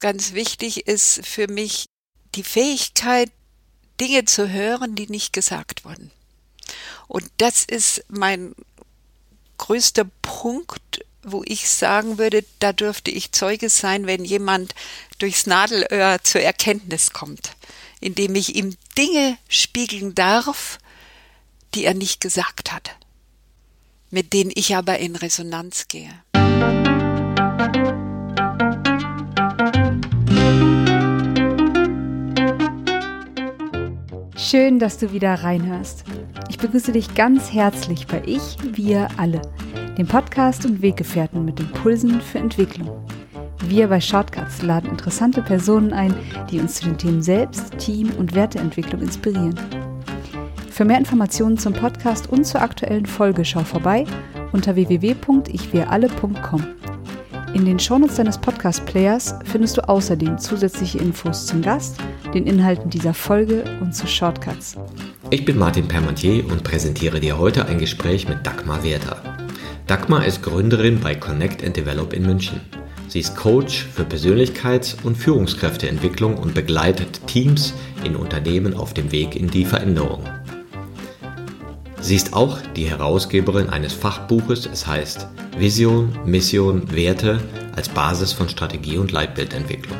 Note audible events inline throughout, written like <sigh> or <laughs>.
ganz wichtig ist für mich die Fähigkeit, Dinge zu hören, die nicht gesagt wurden. Und das ist mein größter Punkt, wo ich sagen würde, da dürfte ich Zeuge sein, wenn jemand durchs Nadelöhr zur Erkenntnis kommt, indem ich ihm Dinge spiegeln darf, die er nicht gesagt hat, mit denen ich aber in Resonanz gehe. Schön, dass du wieder reinhörst. Ich begrüße dich ganz herzlich bei Ich, Wir alle, dem Podcast und Weggefährten mit Impulsen für Entwicklung. Wir bei Shortcuts laden interessante Personen ein, die uns zu den Themen Selbst, Team und Werteentwicklung inspirieren. Für mehr Informationen zum Podcast und zur aktuellen Folge schau vorbei unter www.ichwiralle.com. In den Shownotes deines Podcast-Players findest du außerdem zusätzliche Infos zum Gast, den Inhalten dieser Folge und zu Shortcuts. Ich bin Martin Permantier und präsentiere dir heute ein Gespräch mit Dagmar Werther. Dagmar ist Gründerin bei Connect and Develop in München. Sie ist Coach für Persönlichkeits- und Führungskräfteentwicklung und begleitet Teams in Unternehmen auf dem Weg in die Veränderung. Sie ist auch die Herausgeberin eines Fachbuches, es heißt Vision, Mission, Werte als Basis von Strategie und Leitbildentwicklung.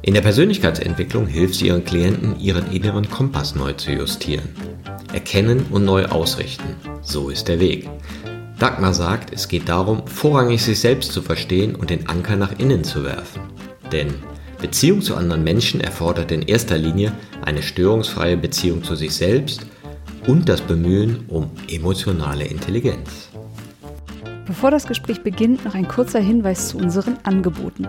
In der Persönlichkeitsentwicklung hilft sie ihren Klienten, ihren inneren Kompass neu zu justieren. Erkennen und neu ausrichten. So ist der Weg. Dagmar sagt, es geht darum, vorrangig sich selbst zu verstehen und den Anker nach innen zu werfen. Denn Beziehung zu anderen Menschen erfordert in erster Linie eine störungsfreie Beziehung zu sich selbst und das Bemühen um emotionale Intelligenz. Bevor das Gespräch beginnt, noch ein kurzer Hinweis zu unseren Angeboten.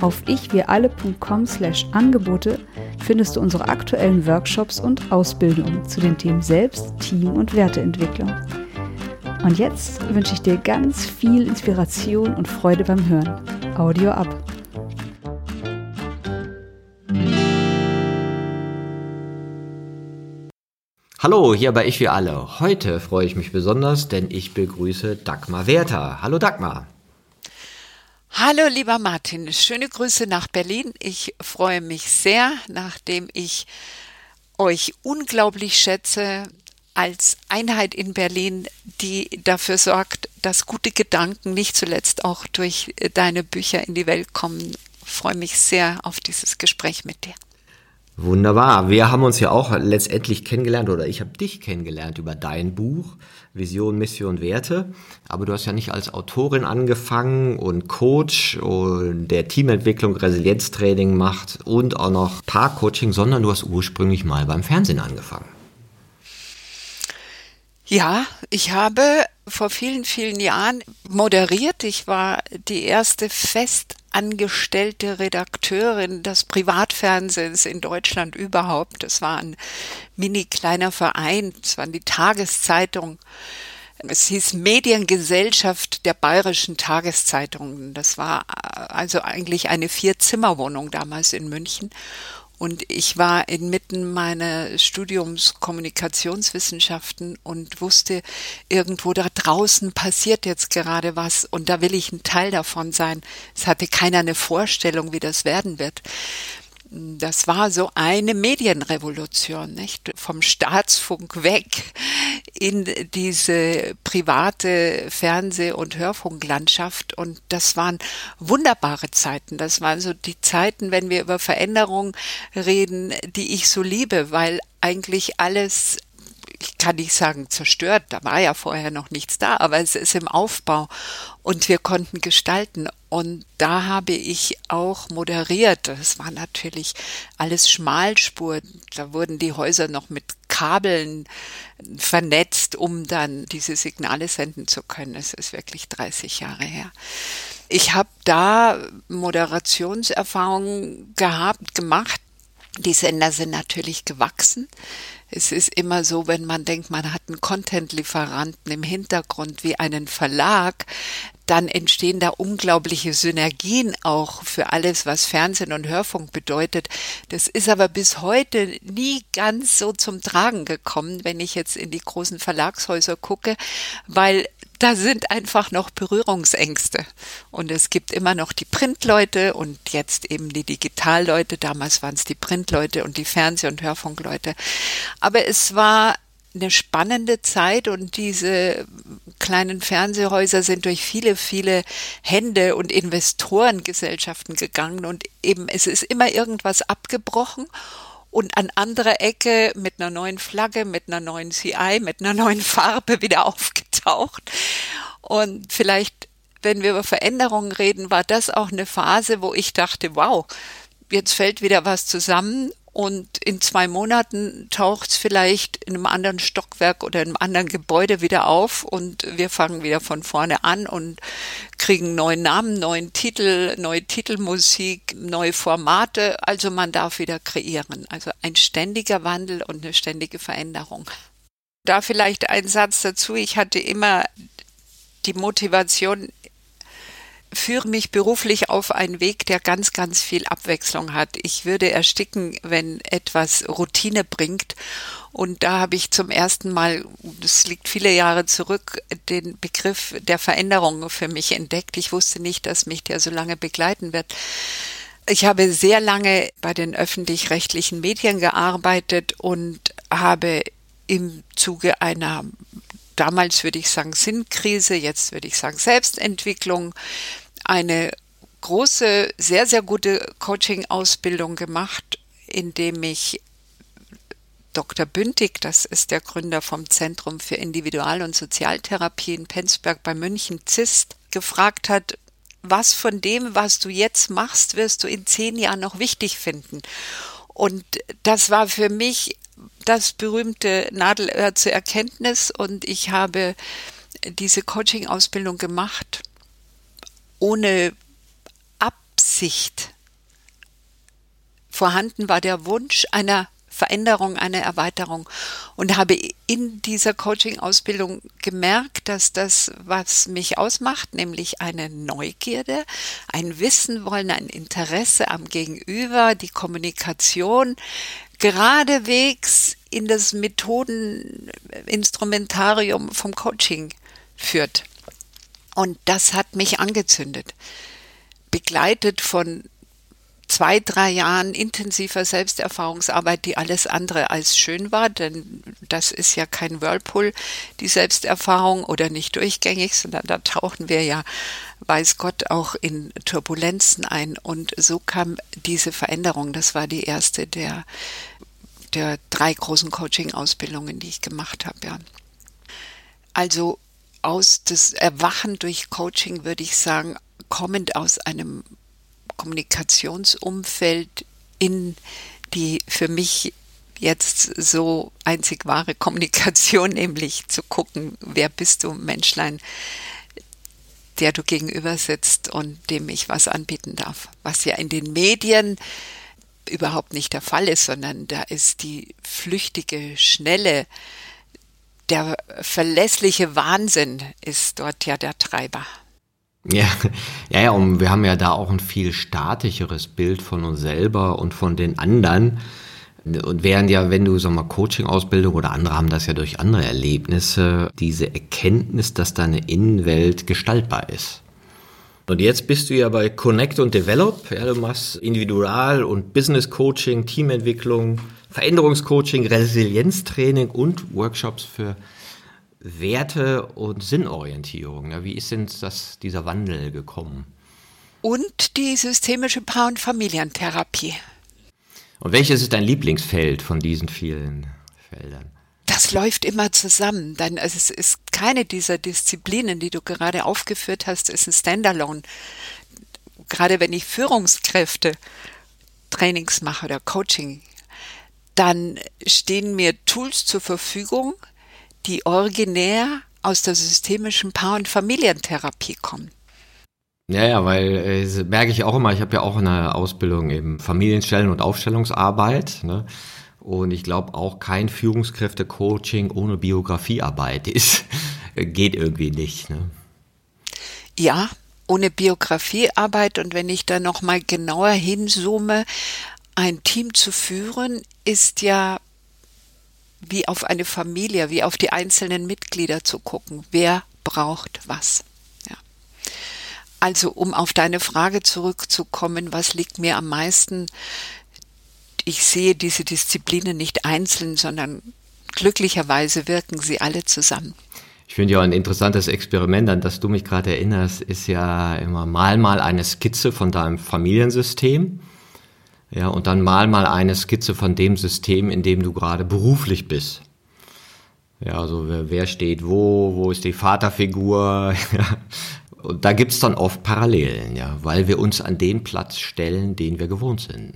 Auf ichwiralle.com slash Angebote findest du unsere aktuellen Workshops und Ausbildungen zu den Themen Selbst, Team und Werteentwicklung. Und jetzt wünsche ich dir ganz viel Inspiration und Freude beim Hören. Audio ab. Hallo, hier bei Ich wie alle. Heute freue ich mich besonders, denn ich begrüße Dagmar Werther. Hallo Dagmar. Hallo lieber Martin, schöne Grüße nach Berlin. Ich freue mich sehr, nachdem ich euch unglaublich schätze als Einheit in Berlin, die dafür sorgt, dass gute Gedanken nicht zuletzt auch durch deine Bücher in die Welt kommen. Ich freue mich sehr auf dieses Gespräch mit dir. Wunderbar. Wir haben uns ja auch letztendlich kennengelernt oder ich habe dich kennengelernt über dein Buch Vision, Mission, Werte. Aber du hast ja nicht als Autorin angefangen und Coach und der Teamentwicklung, Resilienztraining macht und auch noch Paarcoaching, sondern du hast ursprünglich mal beim Fernsehen angefangen. Ja, ich habe vor vielen, vielen Jahren moderiert. Ich war die erste fest angestellte Redakteurin des Privatfernsehens in Deutschland überhaupt. Das war ein mini kleiner Verein, es waren die Tageszeitung. Es hieß Mediengesellschaft der bayerischen Tageszeitungen. Das war also eigentlich eine Vier-Zimmer-Wohnung damals in München. Und ich war inmitten meiner Studiums Kommunikationswissenschaften und wusste, irgendwo da draußen passiert jetzt gerade was und da will ich ein Teil davon sein. Es hatte keiner eine Vorstellung, wie das werden wird das war so eine Medienrevolution, nicht? Vom Staatsfunk weg in diese private Fernseh- und Hörfunklandschaft. Und das waren wunderbare Zeiten. Das waren so die Zeiten, wenn wir über Veränderung reden, die ich so liebe, weil eigentlich alles ich kann nicht sagen zerstört, da war ja vorher noch nichts da, aber es ist im Aufbau und wir konnten gestalten. Und da habe ich auch moderiert. Das war natürlich alles Schmalspur. Da wurden die Häuser noch mit Kabeln vernetzt, um dann diese Signale senden zu können. Es ist wirklich 30 Jahre her. Ich habe da Moderationserfahrungen gehabt, gemacht. Die Sender sind natürlich gewachsen. Es ist immer so, wenn man denkt, man hat einen Content-Lieferanten im Hintergrund wie einen Verlag, dann entstehen da unglaubliche Synergien auch für alles, was Fernsehen und Hörfunk bedeutet. Das ist aber bis heute nie ganz so zum Tragen gekommen, wenn ich jetzt in die großen Verlagshäuser gucke, weil da sind einfach noch Berührungsängste. Und es gibt immer noch die Printleute und jetzt eben die Digitalleute. Damals waren es die Printleute und die Fernseh- und Hörfunkleute. Aber es war eine spannende Zeit und diese kleinen Fernsehhäuser sind durch viele, viele Hände und Investorengesellschaften gegangen und eben es ist immer irgendwas abgebrochen und an anderer Ecke mit einer neuen Flagge, mit einer neuen CI, mit einer neuen Farbe wieder <laughs> aufgetaucht. Und vielleicht, wenn wir über Veränderungen reden, war das auch eine Phase, wo ich dachte, wow, jetzt fällt wieder was zusammen und in zwei Monaten taucht es vielleicht in einem anderen Stockwerk oder in einem anderen Gebäude wieder auf und wir fangen wieder von vorne an und kriegen neuen Namen, neuen Titel, neue Titelmusik, neue Formate. Also man darf wieder kreieren. Also ein ständiger Wandel und eine ständige Veränderung. Da vielleicht ein Satz dazu. Ich hatte immer die Motivation, führe mich beruflich auf einen Weg, der ganz, ganz viel Abwechslung hat. Ich würde ersticken, wenn etwas Routine bringt. Und da habe ich zum ersten Mal, das liegt viele Jahre zurück, den Begriff der Veränderung für mich entdeckt. Ich wusste nicht, dass mich der so lange begleiten wird. Ich habe sehr lange bei den öffentlich-rechtlichen Medien gearbeitet und habe im Zuge einer damals würde ich sagen Sinnkrise, jetzt würde ich sagen Selbstentwicklung, eine große, sehr, sehr gute Coaching-Ausbildung gemacht, indem ich Dr. Bündig, das ist der Gründer vom Zentrum für Individual- und Sozialtherapie in Penzberg bei München, ZIST, gefragt hat, was von dem, was du jetzt machst, wirst du in zehn Jahren noch wichtig finden. Und das war für mich das berühmte Nadelöhr zur Erkenntnis und ich habe diese Coaching-Ausbildung gemacht ohne Absicht. Vorhanden war der Wunsch einer Veränderung, einer Erweiterung und habe in dieser Coaching-Ausbildung gemerkt, dass das, was mich ausmacht, nämlich eine Neugierde, ein Wissen wollen, ein Interesse am Gegenüber, die Kommunikation, geradewegs in das Methodeninstrumentarium vom Coaching führt. Und das hat mich angezündet. Begleitet von zwei, drei Jahren intensiver Selbsterfahrungsarbeit, die alles andere als schön war, denn das ist ja kein Whirlpool, die Selbsterfahrung oder nicht durchgängig, sondern da tauchen wir ja, weiß Gott, auch in Turbulenzen ein. Und so kam diese Veränderung. Das war die erste der, der drei großen Coaching-Ausbildungen, die ich gemacht habe, ja. Also aus das Erwachen durch Coaching, würde ich sagen, kommend aus einem Kommunikationsumfeld in die für mich jetzt so einzig wahre Kommunikation, <laughs> nämlich zu gucken, wer bist du, Menschlein, der du gegenüber sitzt und dem ich was anbieten darf. Was ja in den Medien überhaupt nicht der Fall ist, sondern da ist die flüchtige, schnelle der verlässliche Wahnsinn ist dort ja der Treiber. Ja, ja, ja, und wir haben ja da auch ein viel statischeres Bild von uns selber und von den anderen. Und während ja, wenn du so mal Coaching-Ausbildung oder andere haben das ja durch andere Erlebnisse, diese Erkenntnis, dass deine Innenwelt gestaltbar ist. Und jetzt bist du ja bei Connect und Develop. Ja, du machst Individual- und Business-Coaching, Teamentwicklung, Veränderungscoaching, Resilienztraining und Workshops für Werte und Sinnorientierung. Wie ist denn das, dieser Wandel gekommen? Und die systemische Paar- und Familientherapie. Und welches ist dein Lieblingsfeld von diesen vielen Feldern? Das läuft immer zusammen. Dann, also es ist keine dieser Disziplinen, die du gerade aufgeführt hast, ist ein Standalone. Gerade wenn ich Führungskräfte Trainings mache oder Coaching dann stehen mir Tools zur Verfügung, die originär aus der systemischen Paar- und Familientherapie kommen. Ja, ja, weil äh, merke ich auch immer, ich habe ja auch eine Ausbildung im Familienstellen- und Aufstellungsarbeit. Ne? Und ich glaube auch kein Führungskräfte-Coaching ohne Biografiearbeit <laughs> ist, geht irgendwie nicht. Ne? Ja, ohne Biografiearbeit und wenn ich da noch mal genauer hinzoome, ein Team zu führen ist ja wie auf eine Familie, wie auf die einzelnen Mitglieder zu gucken. Wer braucht was? Ja. Also, um auf deine Frage zurückzukommen, was liegt mir am meisten? Ich sehe diese Disziplinen nicht einzeln, sondern glücklicherweise wirken sie alle zusammen. Ich finde ja ein interessantes Experiment, an das du mich gerade erinnerst, ist ja immer mal mal eine Skizze von deinem Familiensystem. Ja, und dann mal mal eine Skizze von dem System, in dem du gerade beruflich bist. Ja, also wer, steht wo, wo ist die Vaterfigur? <laughs> Und da gibt's dann oft Parallelen, ja, weil wir uns an den Platz stellen, den wir gewohnt sind.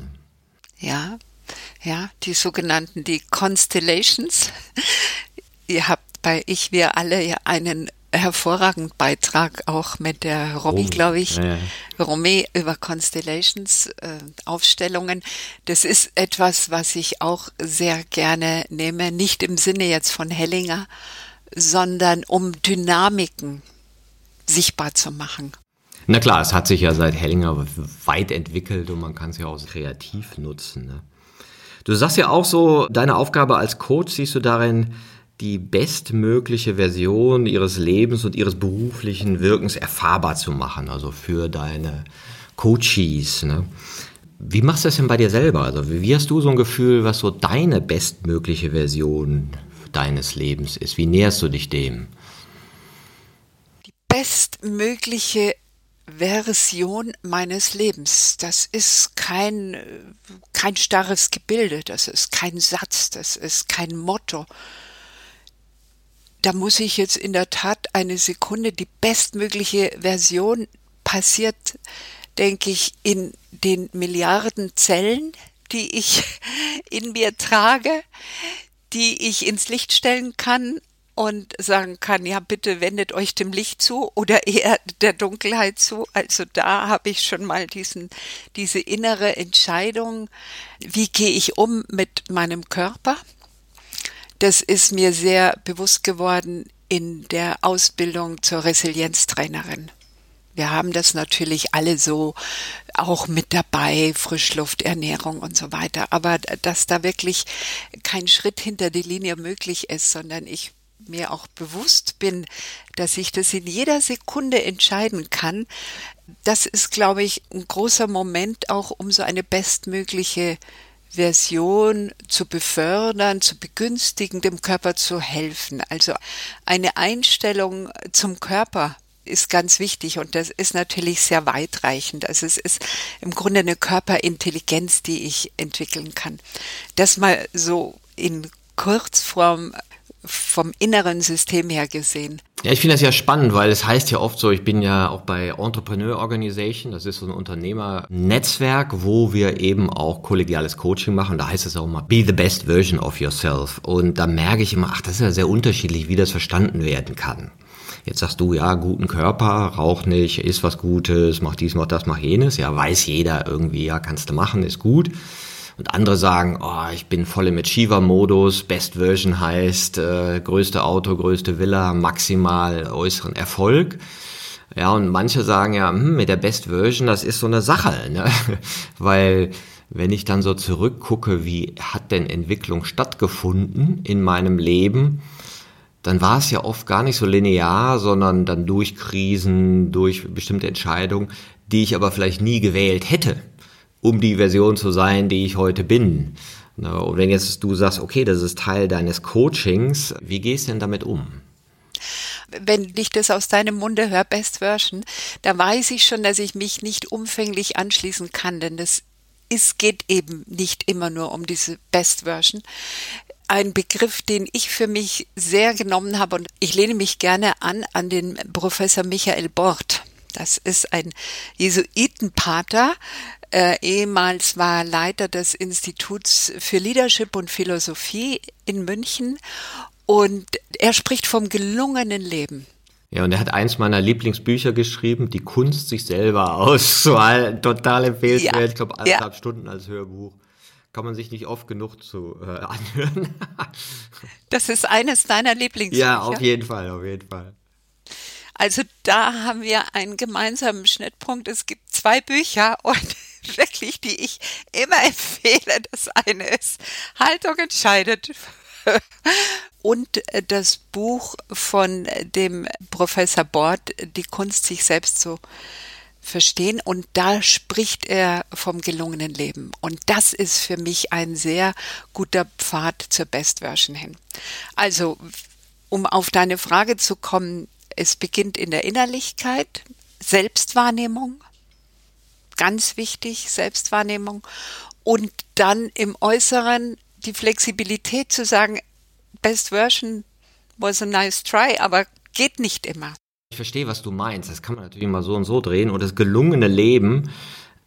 Ja, ja, die sogenannten, die Constellations. <laughs> Ihr habt bei Ich, wir alle ja einen hervorragenden Beitrag auch mit der Romy, oh, glaube ich, ja. Romy über Constellations äh, Aufstellungen. Das ist etwas, was ich auch sehr gerne nehme, nicht im Sinne jetzt von Hellinger, sondern um Dynamiken sichtbar zu machen. Na klar, es hat sich ja seit Hellinger weit entwickelt und man kann es ja auch kreativ nutzen. Ne? Du sagst ja auch so, deine Aufgabe als Coach siehst du darin, die bestmögliche Version ihres Lebens und ihres beruflichen Wirkens erfahrbar zu machen, also für deine Coaches. Ne? Wie machst du das denn bei dir selber? Also wie hast du so ein Gefühl, was so deine bestmögliche Version deines Lebens ist? Wie näherst du dich dem? Die bestmögliche Version meines Lebens. Das ist kein, kein starres Gebilde, das ist kein Satz, das ist kein Motto, da muss ich jetzt in der Tat eine Sekunde die bestmögliche Version passiert, denke ich, in den Milliarden Zellen, die ich <laughs> in mir trage, die ich ins Licht stellen kann und sagen kann, ja, bitte wendet euch dem Licht zu oder <laughs> eher der Dunkelheit zu. Also da habe ich schon mal diesen, diese innere Entscheidung, wie gehe ich um mit meinem Körper? Das ist mir sehr bewusst geworden in der Ausbildung zur Resilienztrainerin. Wir haben das natürlich alle so auch mit dabei, Frischluft, Ernährung und so weiter. Aber dass da wirklich kein Schritt hinter die Linie möglich ist, sondern ich mir auch bewusst bin, dass ich das in jeder Sekunde entscheiden kann, das ist, glaube ich, ein großer Moment auch, um so eine bestmögliche Version zu befördern, zu begünstigen, dem Körper zu helfen. Also eine Einstellung zum Körper ist ganz wichtig und das ist natürlich sehr weitreichend. Also es ist im Grunde eine Körperintelligenz, die ich entwickeln kann. Das mal so in Kurzform vom inneren System her gesehen. Ja, ich finde das ja spannend, weil es heißt ja oft so, ich bin ja auch bei Entrepreneur Organization, das ist so ein Unternehmernetzwerk, wo wir eben auch kollegiales Coaching machen. Da heißt es auch mal, be the best version of yourself. Und da merke ich immer, ach, das ist ja sehr unterschiedlich, wie das verstanden werden kann. Jetzt sagst du, ja, guten Körper, rauch nicht, isst was Gutes, mach dies, mach das, mach jenes. Ja, weiß jeder irgendwie, ja, kannst du machen, ist gut. Und andere sagen, oh, ich bin voll im Achiever-Modus, Best Version heißt äh, größte Auto, größte Villa, maximal äußeren Erfolg. Ja, und manche sagen ja, hm, mit der Best Version, das ist so eine Sache, ne? <laughs> weil wenn ich dann so zurückgucke, wie hat denn Entwicklung stattgefunden in meinem Leben, dann war es ja oft gar nicht so linear, sondern dann durch Krisen, durch bestimmte Entscheidungen, die ich aber vielleicht nie gewählt hätte um die Version zu sein, die ich heute bin. Und wenn jetzt du sagst, okay, das ist Teil deines Coachings, wie gehst du denn damit um? wenn ich das aus deinem Munde höre, Best Version, da weiß ich schon, dass ich mich nicht umfänglich anschließen kann, denn das es geht eben nicht immer nur um diese Best Version. Ein Begriff, den ich für mich sehr genommen habe und ich lehne mich gerne an an den Professor Michael Bort. Das ist ein Jesuitenpater, äh, ehemals war Leiter des Instituts für Leadership und Philosophie in München und er spricht vom gelungenen Leben. Ja, und er hat eins meiner Lieblingsbücher geschrieben, Die Kunst, sich selber auszuhalten. <laughs> Total empfehlenswert. Ja. Ich glaube, anderthalb ja. Stunden als Hörbuch. Kann man sich nicht oft genug zu äh, <laughs> anhören. das ist eines deiner Lieblingsbücher. Ja, auf jeden Fall, auf jeden Fall. Also da haben wir einen gemeinsamen Schnittpunkt. Es gibt zwei Bücher und <laughs> wirklich, die ich immer empfehle. Das eine ist Haltung entscheidet. <laughs> Und das Buch von dem Professor Bord, Die Kunst, sich selbst zu verstehen. Und da spricht er vom gelungenen Leben. Und das ist für mich ein sehr guter Pfad zur Best Version hin. Also, um auf deine Frage zu kommen, es beginnt in der Innerlichkeit, Selbstwahrnehmung, ganz wichtig, Selbstwahrnehmung. Und dann im Äußeren die Flexibilität zu sagen, Best Version was a nice try, aber geht nicht immer. Ich verstehe, was du meinst. Das kann man natürlich mal so und so drehen. Und das gelungene Leben,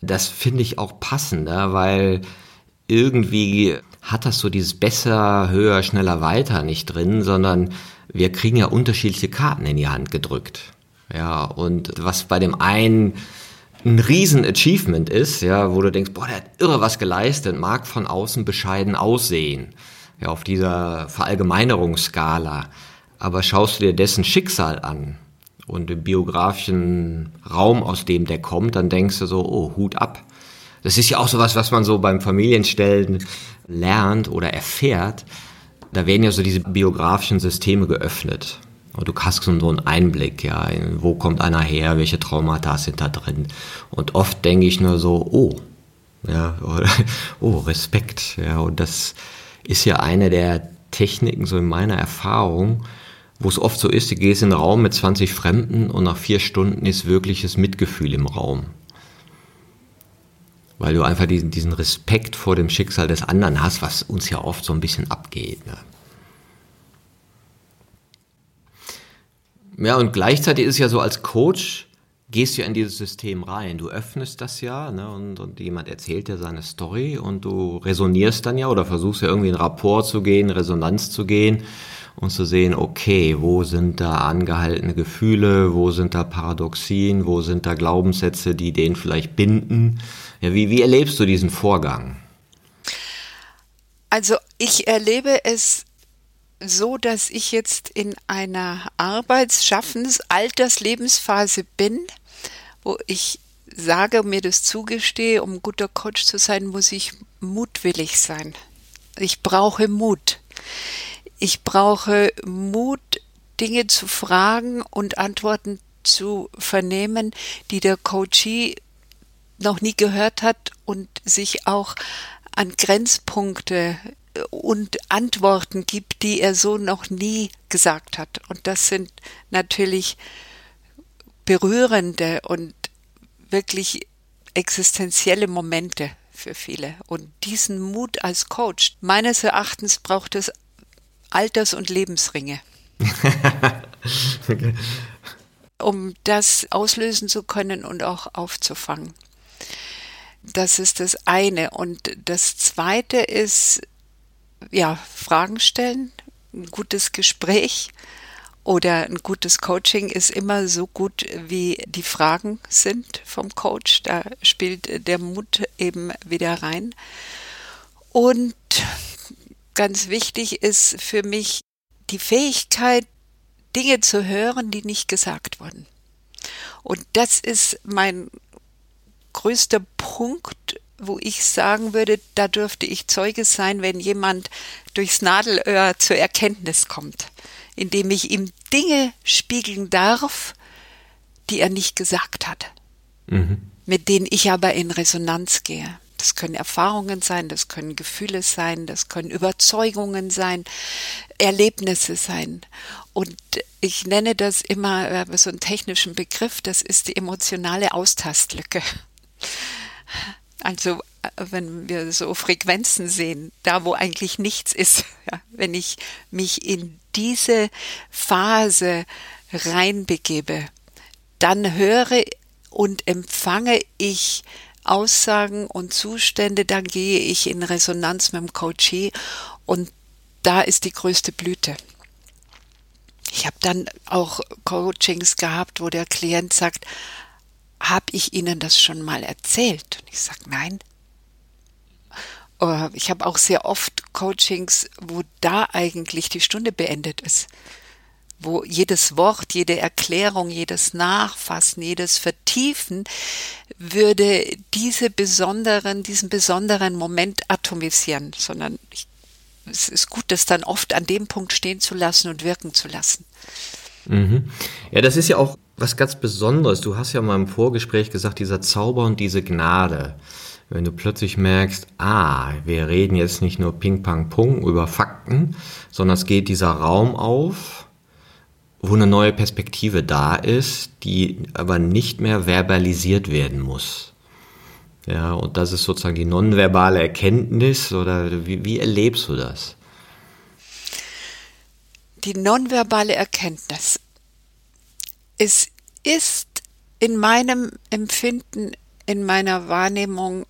das finde ich auch passender, weil irgendwie hat das so dieses besser, höher, schneller, weiter nicht drin, sondern wir kriegen ja unterschiedliche Karten in die Hand gedrückt. Ja, und was bei dem einen ein Riesen-Achievement ist, ja, wo du denkst, boah, der hat irre was geleistet, mag von außen bescheiden aussehen, ja, auf dieser Verallgemeinerungsskala. Aber schaust du dir dessen Schicksal an, und im biografischen Raum, aus dem der kommt, dann denkst du so, oh, Hut ab. Das ist ja auch sowas, was man so beim Familienstellen lernt oder erfährt. Da werden ja so diese biografischen Systeme geöffnet. Du hast so einen Einblick, ja, wo kommt einer her, welche Traumata sind da drin. Und oft denke ich nur so, oh, ja, oder, <laughs> oh, Respekt, ja, und das ist ja eine der Techniken, so in meiner Erfahrung, wo es oft so ist, du gehst in einen Raum mit 20 Fremden und nach vier Stunden ist wirkliches Mitgefühl im Raum. Weil du einfach diesen, diesen Respekt vor dem Schicksal des anderen hast, was uns ja oft so ein bisschen abgeht. Ne? Ja, und gleichzeitig ist es ja so, als Coach gehst du ja in dieses System rein. Du öffnest das ja ne, und, und jemand erzählt dir seine Story und du resonierst dann ja oder versuchst ja irgendwie in Rapport zu gehen, Resonanz zu gehen und zu sehen, okay, wo sind da angehaltene Gefühle, wo sind da Paradoxien, wo sind da Glaubenssätze, die den vielleicht binden. Ja, wie, wie erlebst du diesen Vorgang? Also ich erlebe es so, dass ich jetzt in einer Arbeits-, Schaffens-, Alterslebensphase bin, wo ich sage, mir das zugestehe, um guter Coach zu sein, muss ich mutwillig sein. Ich brauche Mut. Ich brauche Mut, Dinge zu fragen und Antworten zu vernehmen, die der Coachee noch nie gehört hat und sich auch an Grenzpunkte und Antworten gibt, die er so noch nie gesagt hat. Und das sind natürlich berührende und wirklich existenzielle Momente für viele. Und diesen Mut als Coach, meines Erachtens braucht es Alters- und Lebensringe. <laughs> okay. Um das auslösen zu können und auch aufzufangen. Das ist das eine. Und das zweite ist, ja, Fragen stellen, ein gutes Gespräch oder ein gutes Coaching ist immer so gut, wie die Fragen sind vom Coach. Da spielt der Mut eben wieder rein. Und ganz wichtig ist für mich die Fähigkeit, Dinge zu hören, die nicht gesagt wurden. Und das ist mein größter Punkt, wo ich sagen würde, da dürfte ich Zeuge sein, wenn jemand durchs Nadelöhr zur Erkenntnis kommt, indem ich ihm Dinge spiegeln darf, die er nicht gesagt hat, mhm. mit denen ich aber in Resonanz gehe. Das können Erfahrungen sein, das können Gefühle sein, das können Überzeugungen sein, Erlebnisse sein. Und ich nenne das immer äh, so einen technischen Begriff, das ist die emotionale Austastlücke. Also äh, wenn wir so Frequenzen sehen, da wo eigentlich nichts ist, <laughs> ja, wenn ich mich in diese Phase reinbegebe, dann höre und empfange ich Aussagen und Zustände, dann gehe ich in Resonanz mit dem Coachee und da ist die größte Blüte. Ich habe dann auch Coachings gehabt, wo der Klient sagt, habe ich Ihnen das schon mal erzählt? Und ich sage, nein. Ich habe auch sehr oft Coachings, wo da eigentlich die Stunde beendet ist wo jedes Wort, jede Erklärung, jedes Nachfassen, jedes Vertiefen würde diese besonderen, diesen besonderen Moment atomisieren, sondern ich, es ist gut, das dann oft an dem Punkt stehen zu lassen und wirken zu lassen. Mhm. Ja, das ist ja auch was ganz Besonderes. Du hast ja mal im Vorgespräch gesagt, dieser Zauber und diese Gnade. Wenn du plötzlich merkst, ah, wir reden jetzt nicht nur Ping, Pang, Pung über Fakten, sondern es geht dieser Raum auf, wo eine neue Perspektive da ist, die aber nicht mehr verbalisiert werden muss. Ja, und das ist sozusagen die nonverbale Erkenntnis oder wie, wie erlebst du das? Die nonverbale Erkenntnis. Es ist in meinem Empfinden, in meiner Wahrnehmung,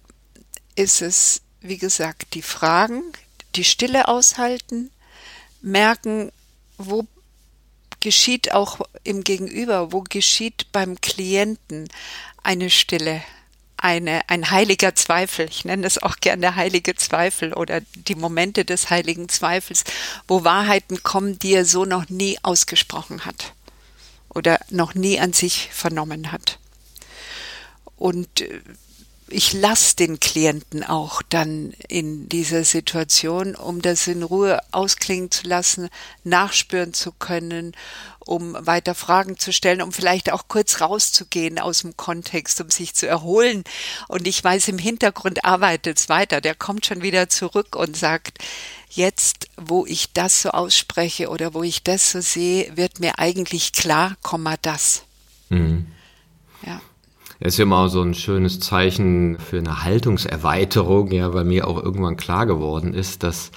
ist es, wie gesagt, die Fragen, die Stille aushalten, merken, wo geschieht auch im Gegenüber, wo geschieht beim Klienten eine Stille, eine, ein heiliger Zweifel. Ich nenne es auch gern der heilige Zweifel oder die Momente des heiligen Zweifels, wo Wahrheiten kommen, die er so noch nie ausgesprochen hat oder noch nie an sich vernommen hat. Und äh, ich lasse den Klienten auch dann in dieser Situation, um das in Ruhe ausklingen zu lassen, nachspüren zu können, um weiter Fragen zu stellen, um vielleicht auch kurz rauszugehen aus dem Kontext, um sich zu erholen. Und ich weiß, im Hintergrund arbeitet es weiter. Der kommt schon wieder zurück und sagt, jetzt, wo ich das so ausspreche oder wo ich das so sehe, wird mir eigentlich klar, Komma das. Mhm. Ja. Das ist ja immer so ein schönes Zeichen für eine Haltungserweiterung, ja, weil mir auch irgendwann klar geworden ist, dass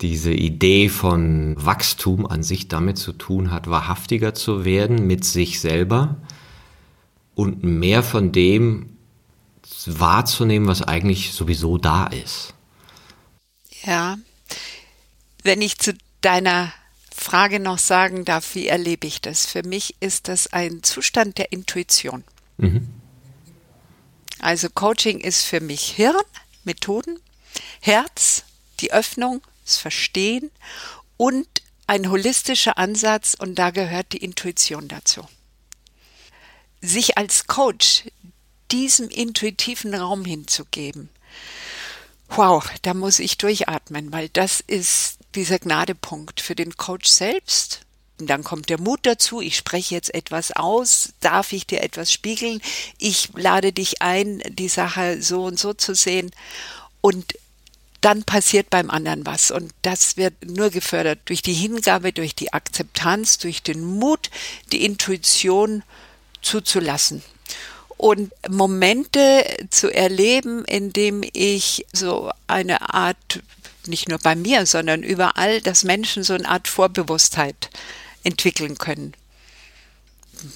diese Idee von Wachstum an sich damit zu tun hat, wahrhaftiger zu werden mit sich selber und mehr von dem wahrzunehmen, was eigentlich sowieso da ist. Ja, wenn ich zu deiner Frage noch sagen darf, wie erlebe ich das? Für mich ist das ein Zustand der Intuition. Mhm. Also Coaching ist für mich Hirn, Methoden, Herz, die Öffnung, das Verstehen und ein holistischer Ansatz und da gehört die Intuition dazu. Sich als Coach diesem intuitiven Raum hinzugeben, wow, da muss ich durchatmen, weil das ist dieser Gnadepunkt für den Coach selbst. Und dann kommt der Mut dazu, ich spreche jetzt etwas aus, darf ich dir etwas spiegeln, ich lade dich ein, die Sache so und so zu sehen. Und dann passiert beim anderen was. Und das wird nur gefördert durch die Hingabe, durch die Akzeptanz, durch den Mut, die Intuition zuzulassen. Und Momente zu erleben, in dem ich so eine Art, nicht nur bei mir, sondern überall, dass Menschen so eine Art Vorbewusstheit entwickeln können.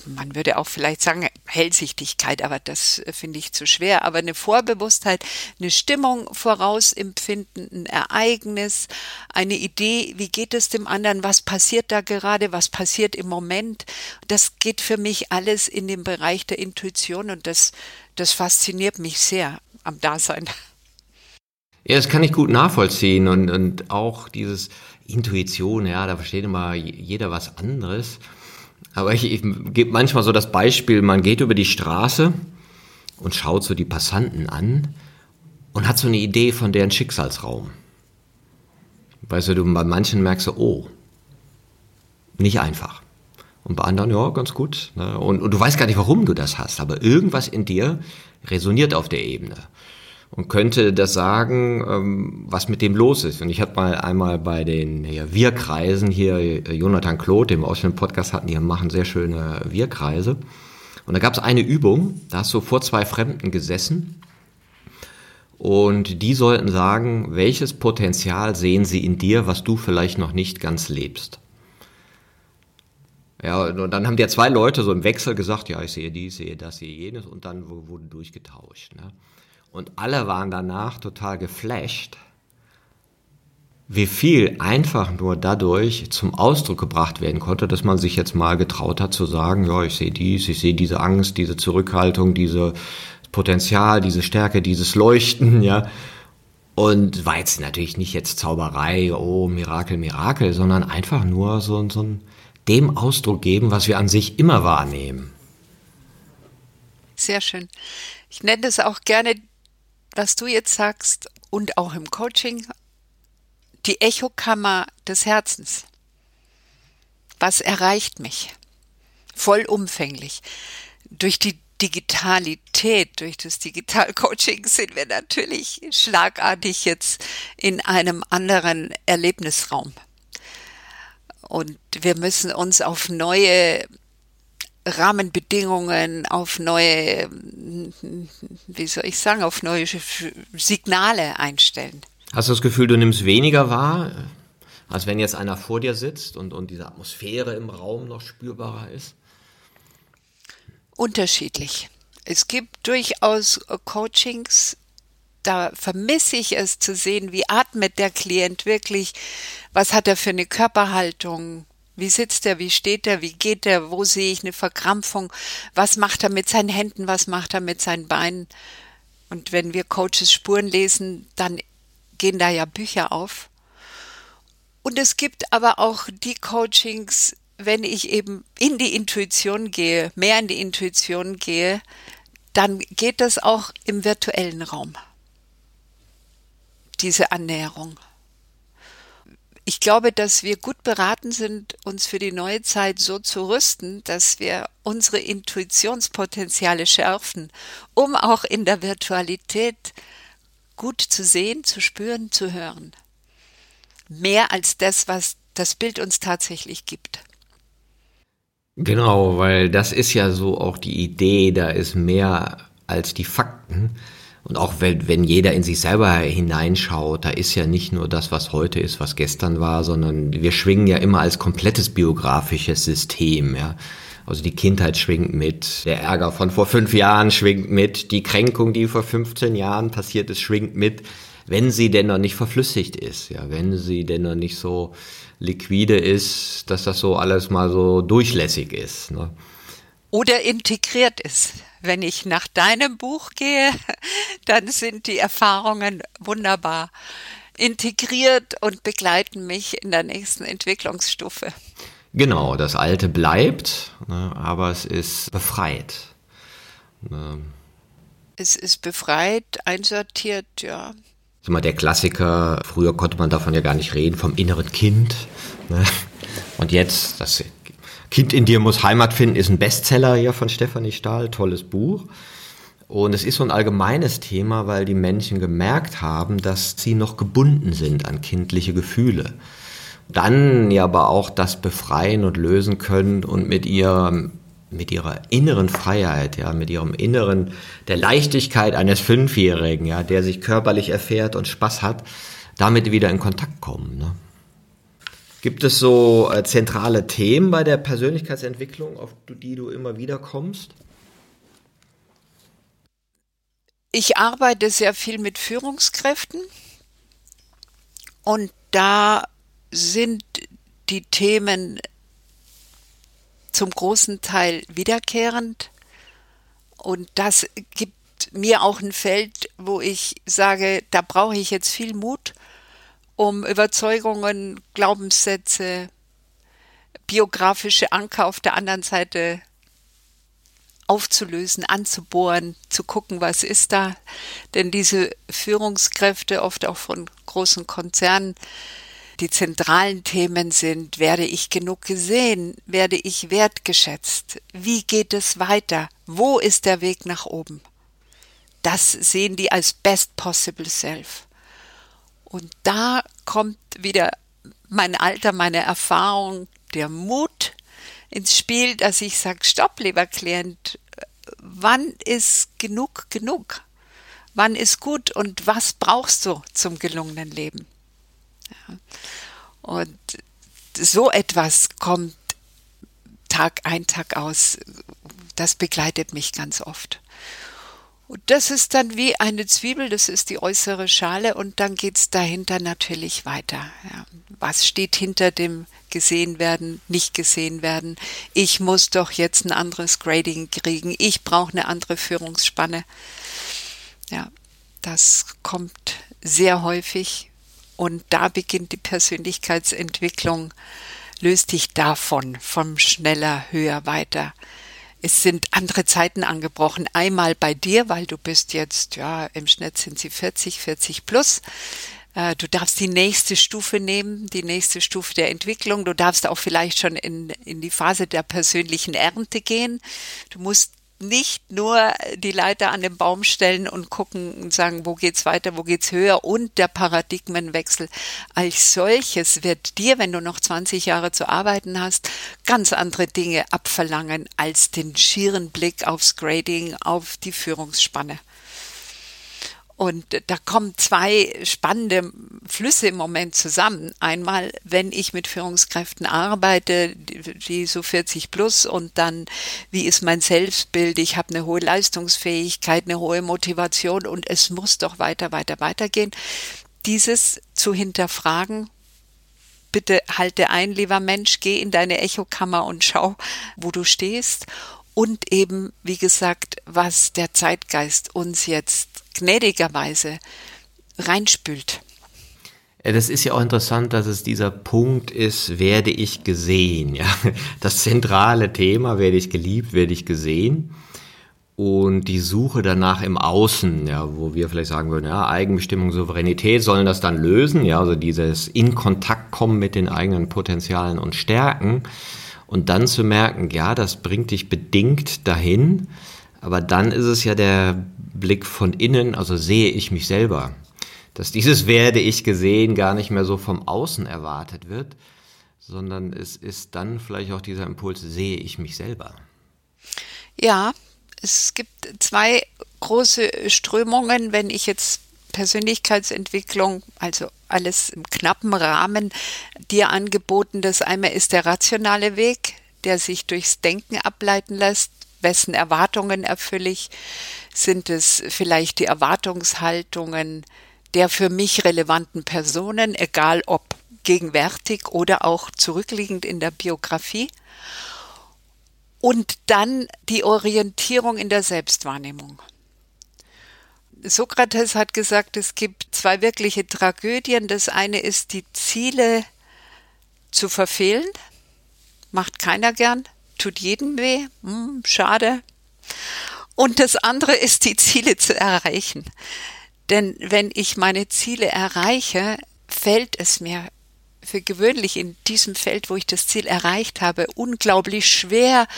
Man würde auch vielleicht sagen Hellsichtigkeit, aber das äh, finde ich zu schwer. Aber eine Vorbewusstheit, eine Stimmung vorausempfinden, ein Ereignis, eine Idee, wie geht es dem anderen, was passiert da gerade, was passiert im Moment, das geht für mich alles in den Bereich der Intuition und das, das fasziniert mich sehr am Dasein. Ja, das kann ich gut nachvollziehen und, und auch dieses Intuition, ja, da versteht immer jeder was anderes. Aber ich, ich gebe manchmal so das Beispiel, man geht über die Straße und schaut so die Passanten an und hat so eine Idee von deren Schicksalsraum. Weißt du, bei manchen merkst du, oh, nicht einfach. Und bei anderen, ja, ganz gut. Ne? Und, und du weißt gar nicht, warum du das hast, aber irgendwas in dir resoniert auf der Ebene und könnte das sagen, ähm, was mit dem los ist. Und ich hatte mal einmal bei den ja, Wir-Kreisen hier, äh, Jonathan Kloth, dem wir auch Podcast hatten, die machen sehr schöne Wir-Kreise. Und da gab es eine Übung, da hast du vor zwei Fremden gesessen und die sollten sagen, welches Potenzial sehen sie in dir, was du vielleicht noch nicht ganz lebst. Ja, und dann haben dir zwei Leute so im Wechsel gesagt, ja, ich sehe dies, sehe das, sehe jenes und dann wurde durchgetauscht. Ne? Und alle waren danach total geflasht, wie viel einfach nur dadurch zum Ausdruck gebracht werden konnte, dass man sich jetzt mal getraut hat zu sagen, ja, ich sehe dies, ich sehe diese Angst, diese Zurückhaltung, diese Potenzial, diese Stärke, dieses Leuchten, ja. Und war jetzt natürlich nicht jetzt Zauberei, oh, Mirakel, Mirakel, sondern einfach nur so, so ein dem Ausdruck geben, was wir an sich immer wahrnehmen. Sehr schön. Ich nenne es auch gerne, was du jetzt sagst und auch im Coaching, die Echokammer des Herzens. Was erreicht mich? Vollumfänglich. Durch die Digitalität, durch das Digital-Coaching sind wir natürlich schlagartig jetzt in einem anderen Erlebnisraum. Und wir müssen uns auf neue Rahmenbedingungen, auf neue, wie soll ich sagen, auf neue Signale einstellen. Hast du das Gefühl, du nimmst weniger wahr, als wenn jetzt einer vor dir sitzt und, und diese Atmosphäre im Raum noch spürbarer ist? Unterschiedlich. Es gibt durchaus Coachings, da vermisse ich es zu sehen, wie atmet der Klient wirklich, was hat er für eine Körperhaltung, wie sitzt er, wie steht er, wie geht er, wo sehe ich eine Verkrampfung, was macht er mit seinen Händen, was macht er mit seinen Beinen. Und wenn wir Coaches Spuren lesen, dann gehen da ja Bücher auf. Und es gibt aber auch die Coachings, wenn ich eben in die Intuition gehe, mehr in die Intuition gehe, dann geht das auch im virtuellen Raum. Diese Annäherung. Ich glaube, dass wir gut beraten sind, uns für die neue Zeit so zu rüsten, dass wir unsere Intuitionspotenziale schärfen, um auch in der Virtualität gut zu sehen, zu spüren, zu hören. Mehr als das, was das Bild uns tatsächlich gibt. Genau, weil das ist ja so auch die Idee, da ist mehr als die Fakten. Und auch wenn, wenn jeder in sich selber hineinschaut, da ist ja nicht nur das, was heute ist, was gestern war, sondern wir schwingen ja immer als komplettes biografisches System, ja. Also die Kindheit schwingt mit, der Ärger von vor fünf Jahren schwingt mit, die Kränkung, die vor 15 Jahren passiert ist, schwingt mit, wenn sie denn noch nicht verflüssigt ist, ja, wenn sie denn noch nicht so liquide ist, dass das so alles mal so durchlässig ist. Ne? Oder integriert ist. Wenn ich nach deinem Buch gehe, <laughs> dann sind die Erfahrungen wunderbar integriert und begleiten mich in der nächsten Entwicklungsstufe. Genau, das Alte bleibt, ne, aber es ist befreit. Ne. Es ist befreit, einsortiert, ja mal, der Klassiker, früher konnte man davon ja gar nicht reden, vom inneren Kind. Ne? Und jetzt, das Kind in dir muss Heimat finden, ist ein Bestseller hier von Stefanie Stahl, tolles Buch. Und es ist so ein allgemeines Thema, weil die Menschen gemerkt haben, dass sie noch gebunden sind an kindliche Gefühle. Dann ja aber auch das befreien und lösen können und mit ihrem mit ihrer inneren Freiheit, ja, mit ihrem inneren, der Leichtigkeit eines Fünfjährigen, ja, der sich körperlich erfährt und Spaß hat, damit wieder in Kontakt kommen. Ne? Gibt es so äh, zentrale Themen bei der Persönlichkeitsentwicklung, auf die du immer wieder kommst? Ich arbeite sehr viel mit Führungskräften und da sind die Themen zum großen Teil wiederkehrend. Und das gibt mir auch ein Feld, wo ich sage, da brauche ich jetzt viel Mut, um Überzeugungen, Glaubenssätze, biografische Anker auf der anderen Seite aufzulösen, anzubohren, zu gucken, was ist da. Denn diese Führungskräfte, oft auch von großen Konzernen, die zentralen Themen sind, werde ich genug gesehen, werde ich wertgeschätzt, wie geht es weiter, wo ist der Weg nach oben. Das sehen die als best possible self. Und da kommt wieder mein Alter, meine Erfahrung, der Mut ins Spiel, dass ich sage, stopp, lieber Klient, wann ist genug genug? Wann ist gut und was brauchst du zum gelungenen Leben? Ja. Und so etwas kommt Tag ein, Tag aus. Das begleitet mich ganz oft. Und das ist dann wie eine Zwiebel, das ist die äußere Schale und dann geht's dahinter natürlich weiter. Ja. Was steht hinter dem gesehen werden, nicht gesehen werden? Ich muss doch jetzt ein anderes Grading kriegen. Ich brauche eine andere Führungsspanne. Ja, das kommt sehr häufig und da beginnt die Persönlichkeitsentwicklung löst dich davon, vom schneller, höher, weiter. Es sind andere Zeiten angebrochen. Einmal bei dir, weil du bist jetzt, ja, im Schnitt sind sie 40, 40 plus. Äh, du darfst die nächste Stufe nehmen, die nächste Stufe der Entwicklung. Du darfst auch vielleicht schon in, in die Phase der persönlichen Ernte gehen. Du musst nicht nur die Leiter an den Baum stellen und gucken und sagen, wo geht's weiter, wo geht's höher und der Paradigmenwechsel als solches wird dir, wenn du noch 20 Jahre zu arbeiten hast, ganz andere Dinge abverlangen als den schieren Blick aufs Grading, auf die Führungsspanne. Und da kommen zwei spannende Flüsse im Moment zusammen. Einmal, wenn ich mit Führungskräften arbeite, die so 40 plus und dann, wie ist mein Selbstbild? Ich habe eine hohe Leistungsfähigkeit, eine hohe Motivation und es muss doch weiter, weiter, weitergehen. Dieses zu hinterfragen, bitte halte ein, lieber Mensch, geh in deine Echokammer und schau, wo du stehst. Und eben, wie gesagt, was der Zeitgeist uns jetzt gnädigerweise reinspült. Das ist ja auch interessant, dass es dieser Punkt ist, werde ich gesehen, ja. Das zentrale Thema, werde ich geliebt, werde ich gesehen. Und die Suche danach im Außen, ja, wo wir vielleicht sagen würden, ja, Eigenbestimmung, Souveränität sollen das dann lösen, ja, also dieses in Kontakt kommen mit den eigenen Potenzialen und Stärken. Und dann zu merken, ja, das bringt dich bedingt dahin, aber dann ist es ja der Blick von innen, also sehe ich mich selber. Dass dieses werde ich gesehen gar nicht mehr so vom Außen erwartet wird, sondern es ist dann vielleicht auch dieser Impuls, sehe ich mich selber. Ja, es gibt zwei große Strömungen, wenn ich jetzt Persönlichkeitsentwicklung, also alles im knappen Rahmen dir angeboten. Das einmal ist der rationale Weg, der sich durchs Denken ableiten lässt wessen Erwartungen erfülle ich? Sind es vielleicht die Erwartungshaltungen der für mich relevanten Personen, egal ob gegenwärtig oder auch zurückliegend in der Biografie? Und dann die Orientierung in der Selbstwahrnehmung. Sokrates hat gesagt, es gibt zwei wirkliche Tragödien. Das eine ist, die Ziele zu verfehlen, macht keiner gern tut jedem weh, hm, schade. Und das andere ist, die Ziele zu erreichen. Denn wenn ich meine Ziele erreiche, fällt es mir für gewöhnlich in diesem Feld, wo ich das Ziel erreicht habe, unglaublich schwer,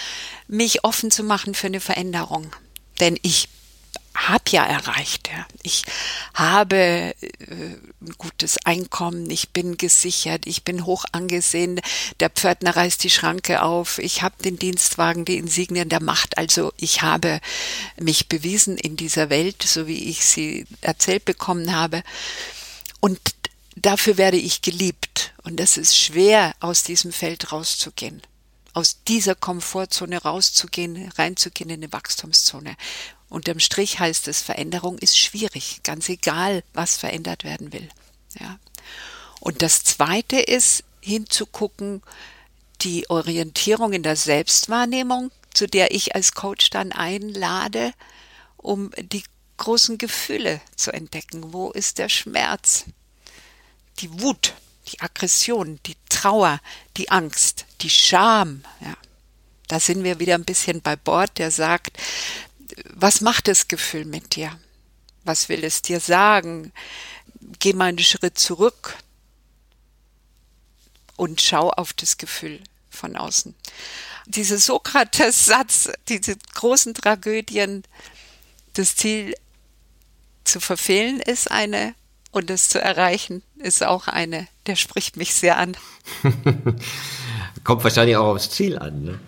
mich offen zu machen für eine Veränderung. Denn ich habe ja erreicht. Ja. Ich habe äh, ein gutes Einkommen, ich bin gesichert, ich bin hoch angesehen, der Pförtner reißt die Schranke auf, ich habe den Dienstwagen, die Insignien der Macht. Also ich habe mich bewiesen in dieser Welt, so wie ich sie erzählt bekommen habe. Und dafür werde ich geliebt. Und es ist schwer, aus diesem Feld rauszugehen aus dieser Komfortzone rauszugehen, reinzugehen in eine Wachstumszone. Unterm Strich heißt es, Veränderung ist schwierig, ganz egal, was verändert werden will. Ja. Und das zweite ist, hinzugucken, die Orientierung in der Selbstwahrnehmung, zu der ich als Coach dann einlade, um die großen Gefühle zu entdecken. Wo ist der Schmerz? Die Wut, die Aggression, die Trauer, die Angst, die Scham. Ja. Da sind wir wieder ein bisschen bei Bord, der sagt, was macht das Gefühl mit dir? Was will es dir sagen? Geh mal einen Schritt zurück und schau auf das Gefühl von außen. Dieser Sokrates-Satz, diese großen Tragödien, das Ziel zu verfehlen ist eine und es zu erreichen ist auch eine. Der spricht mich sehr an. <laughs> Kommt wahrscheinlich auch aufs Ziel an. Ne?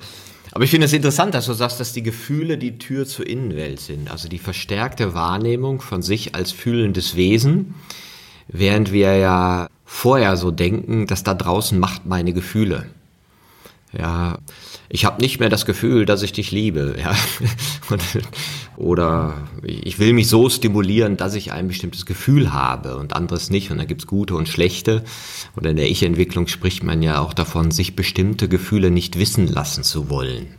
Aber ich finde es interessant, dass du sagst, dass die Gefühle die Tür zur Innenwelt sind. Also die verstärkte Wahrnehmung von sich als fühlendes Wesen, während wir ja vorher so denken, dass da draußen macht meine Gefühle. Ja, ich habe nicht mehr das Gefühl, dass ich dich liebe. <laughs> Ja. Oder ich will mich so stimulieren, dass ich ein bestimmtes Gefühl habe und anderes nicht. Und da gibt's gute und schlechte. Oder in der Ich-Entwicklung spricht man ja auch davon, sich bestimmte Gefühle nicht wissen lassen zu wollen.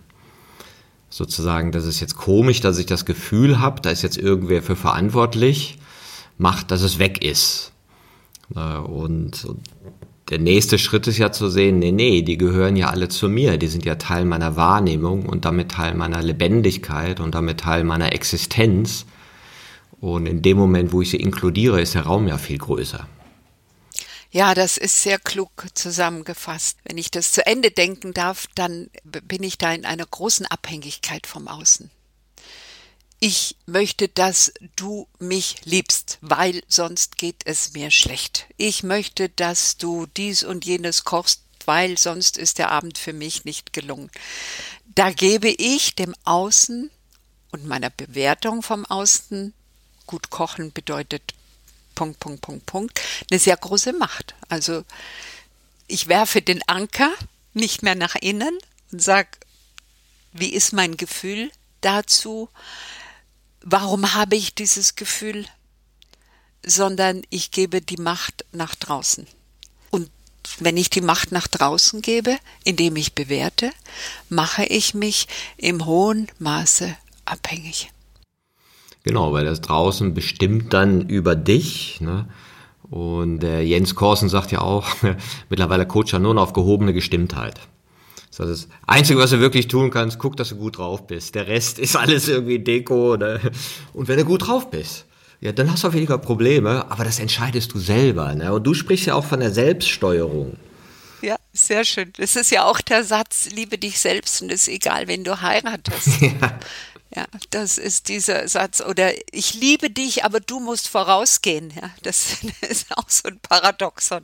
Sozusagen, das ist jetzt komisch, dass ich das Gefühl habe, da ist jetzt irgendwer für verantwortlich, macht, dass es weg ist. Und, der nächste Schritt ist ja zu sehen, nee, nee, die gehören ja alle zu mir, die sind ja Teil meiner Wahrnehmung und damit Teil meiner Lebendigkeit und damit Teil meiner Existenz. Und in dem Moment, wo ich sie inkludiere, ist der Raum ja viel größer. Ja, das ist sehr klug zusammengefasst. Wenn ich das zu Ende denken darf, dann bin ich da in einer großen Abhängigkeit vom Außen. Ich möchte, dass du mich liebst, weil sonst geht es mir schlecht. Ich möchte, dass du dies und jenes kochst, weil sonst ist der Abend für mich nicht gelungen. Da gebe ich dem Außen und meiner Bewertung vom Außen, gut kochen bedeutet Punkt, Punkt, Punkt, Punkt, eine sehr große Macht. Also ich werfe den Anker nicht mehr nach innen und sage, wie ist mein Gefühl dazu? Warum habe ich dieses Gefühl? Sondern ich gebe die Macht nach draußen. Und wenn ich die Macht nach draußen gebe, indem ich bewerte, mache ich mich im hohen Maße abhängig. Genau, weil das draußen bestimmt dann über dich. Ne? Und äh, Jens Korsen sagt ja auch, <laughs> mittlerweile coacht er nur noch auf gehobene Gestimmtheit. Das ist das Einzige, was du wirklich tun kannst, guck, dass du gut drauf bist. Der Rest ist alles irgendwie Deko. Ne? Und wenn du gut drauf bist, ja, dann hast du auch weniger Probleme, aber das entscheidest du selber. Ne? Und du sprichst ja auch von der Selbststeuerung. Ja, sehr schön. Das ist ja auch der Satz, liebe dich selbst und es ist egal, wen du heiratest. <laughs> ja. Ja, das ist dieser Satz. Oder ich liebe dich, aber du musst vorausgehen. Ja, das <laughs> ist auch so ein Paradoxon.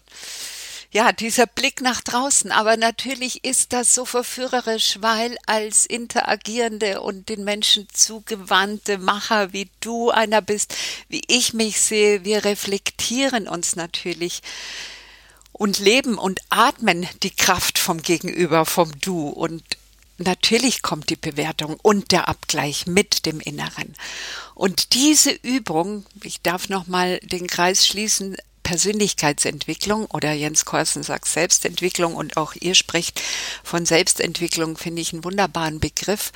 Ja, dieser Blick nach draußen. Aber natürlich ist das so verführerisch, weil als interagierende und den Menschen zugewandte Macher, wie du einer bist, wie ich mich sehe, wir reflektieren uns natürlich und leben und atmen die Kraft vom Gegenüber, vom Du und natürlich kommt die Bewertung und der Abgleich mit dem Inneren. Und diese Übung, ich darf noch mal den Kreis schließen, Persönlichkeitsentwicklung oder Jens Korsen sagt Selbstentwicklung und auch ihr spricht von Selbstentwicklung, finde ich einen wunderbaren Begriff.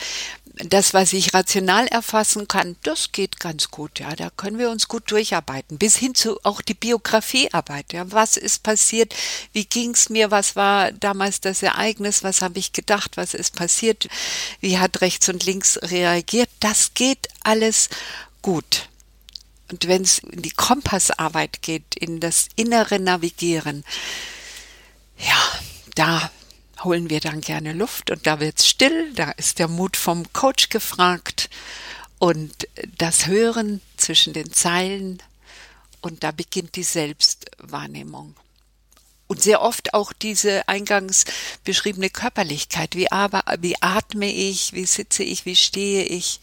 Das, was ich rational erfassen kann, das geht ganz gut, ja. Da können wir uns gut durcharbeiten. Bis hin zu auch die Biografiearbeit, ja. Was ist passiert? Wie ging's mir? Was war damals das Ereignis? Was habe ich gedacht? Was ist passiert? Wie hat rechts und links reagiert? Das geht alles gut. Und wenn es in die Kompassarbeit geht, in das innere Navigieren, ja, da holen wir dann gerne Luft und da wird's still, da ist der Mut vom Coach gefragt und das Hören zwischen den Zeilen und da beginnt die Selbstwahrnehmung. Und sehr oft auch diese eingangs beschriebene Körperlichkeit. Wie, aber, wie atme ich? Wie sitze ich? Wie stehe ich?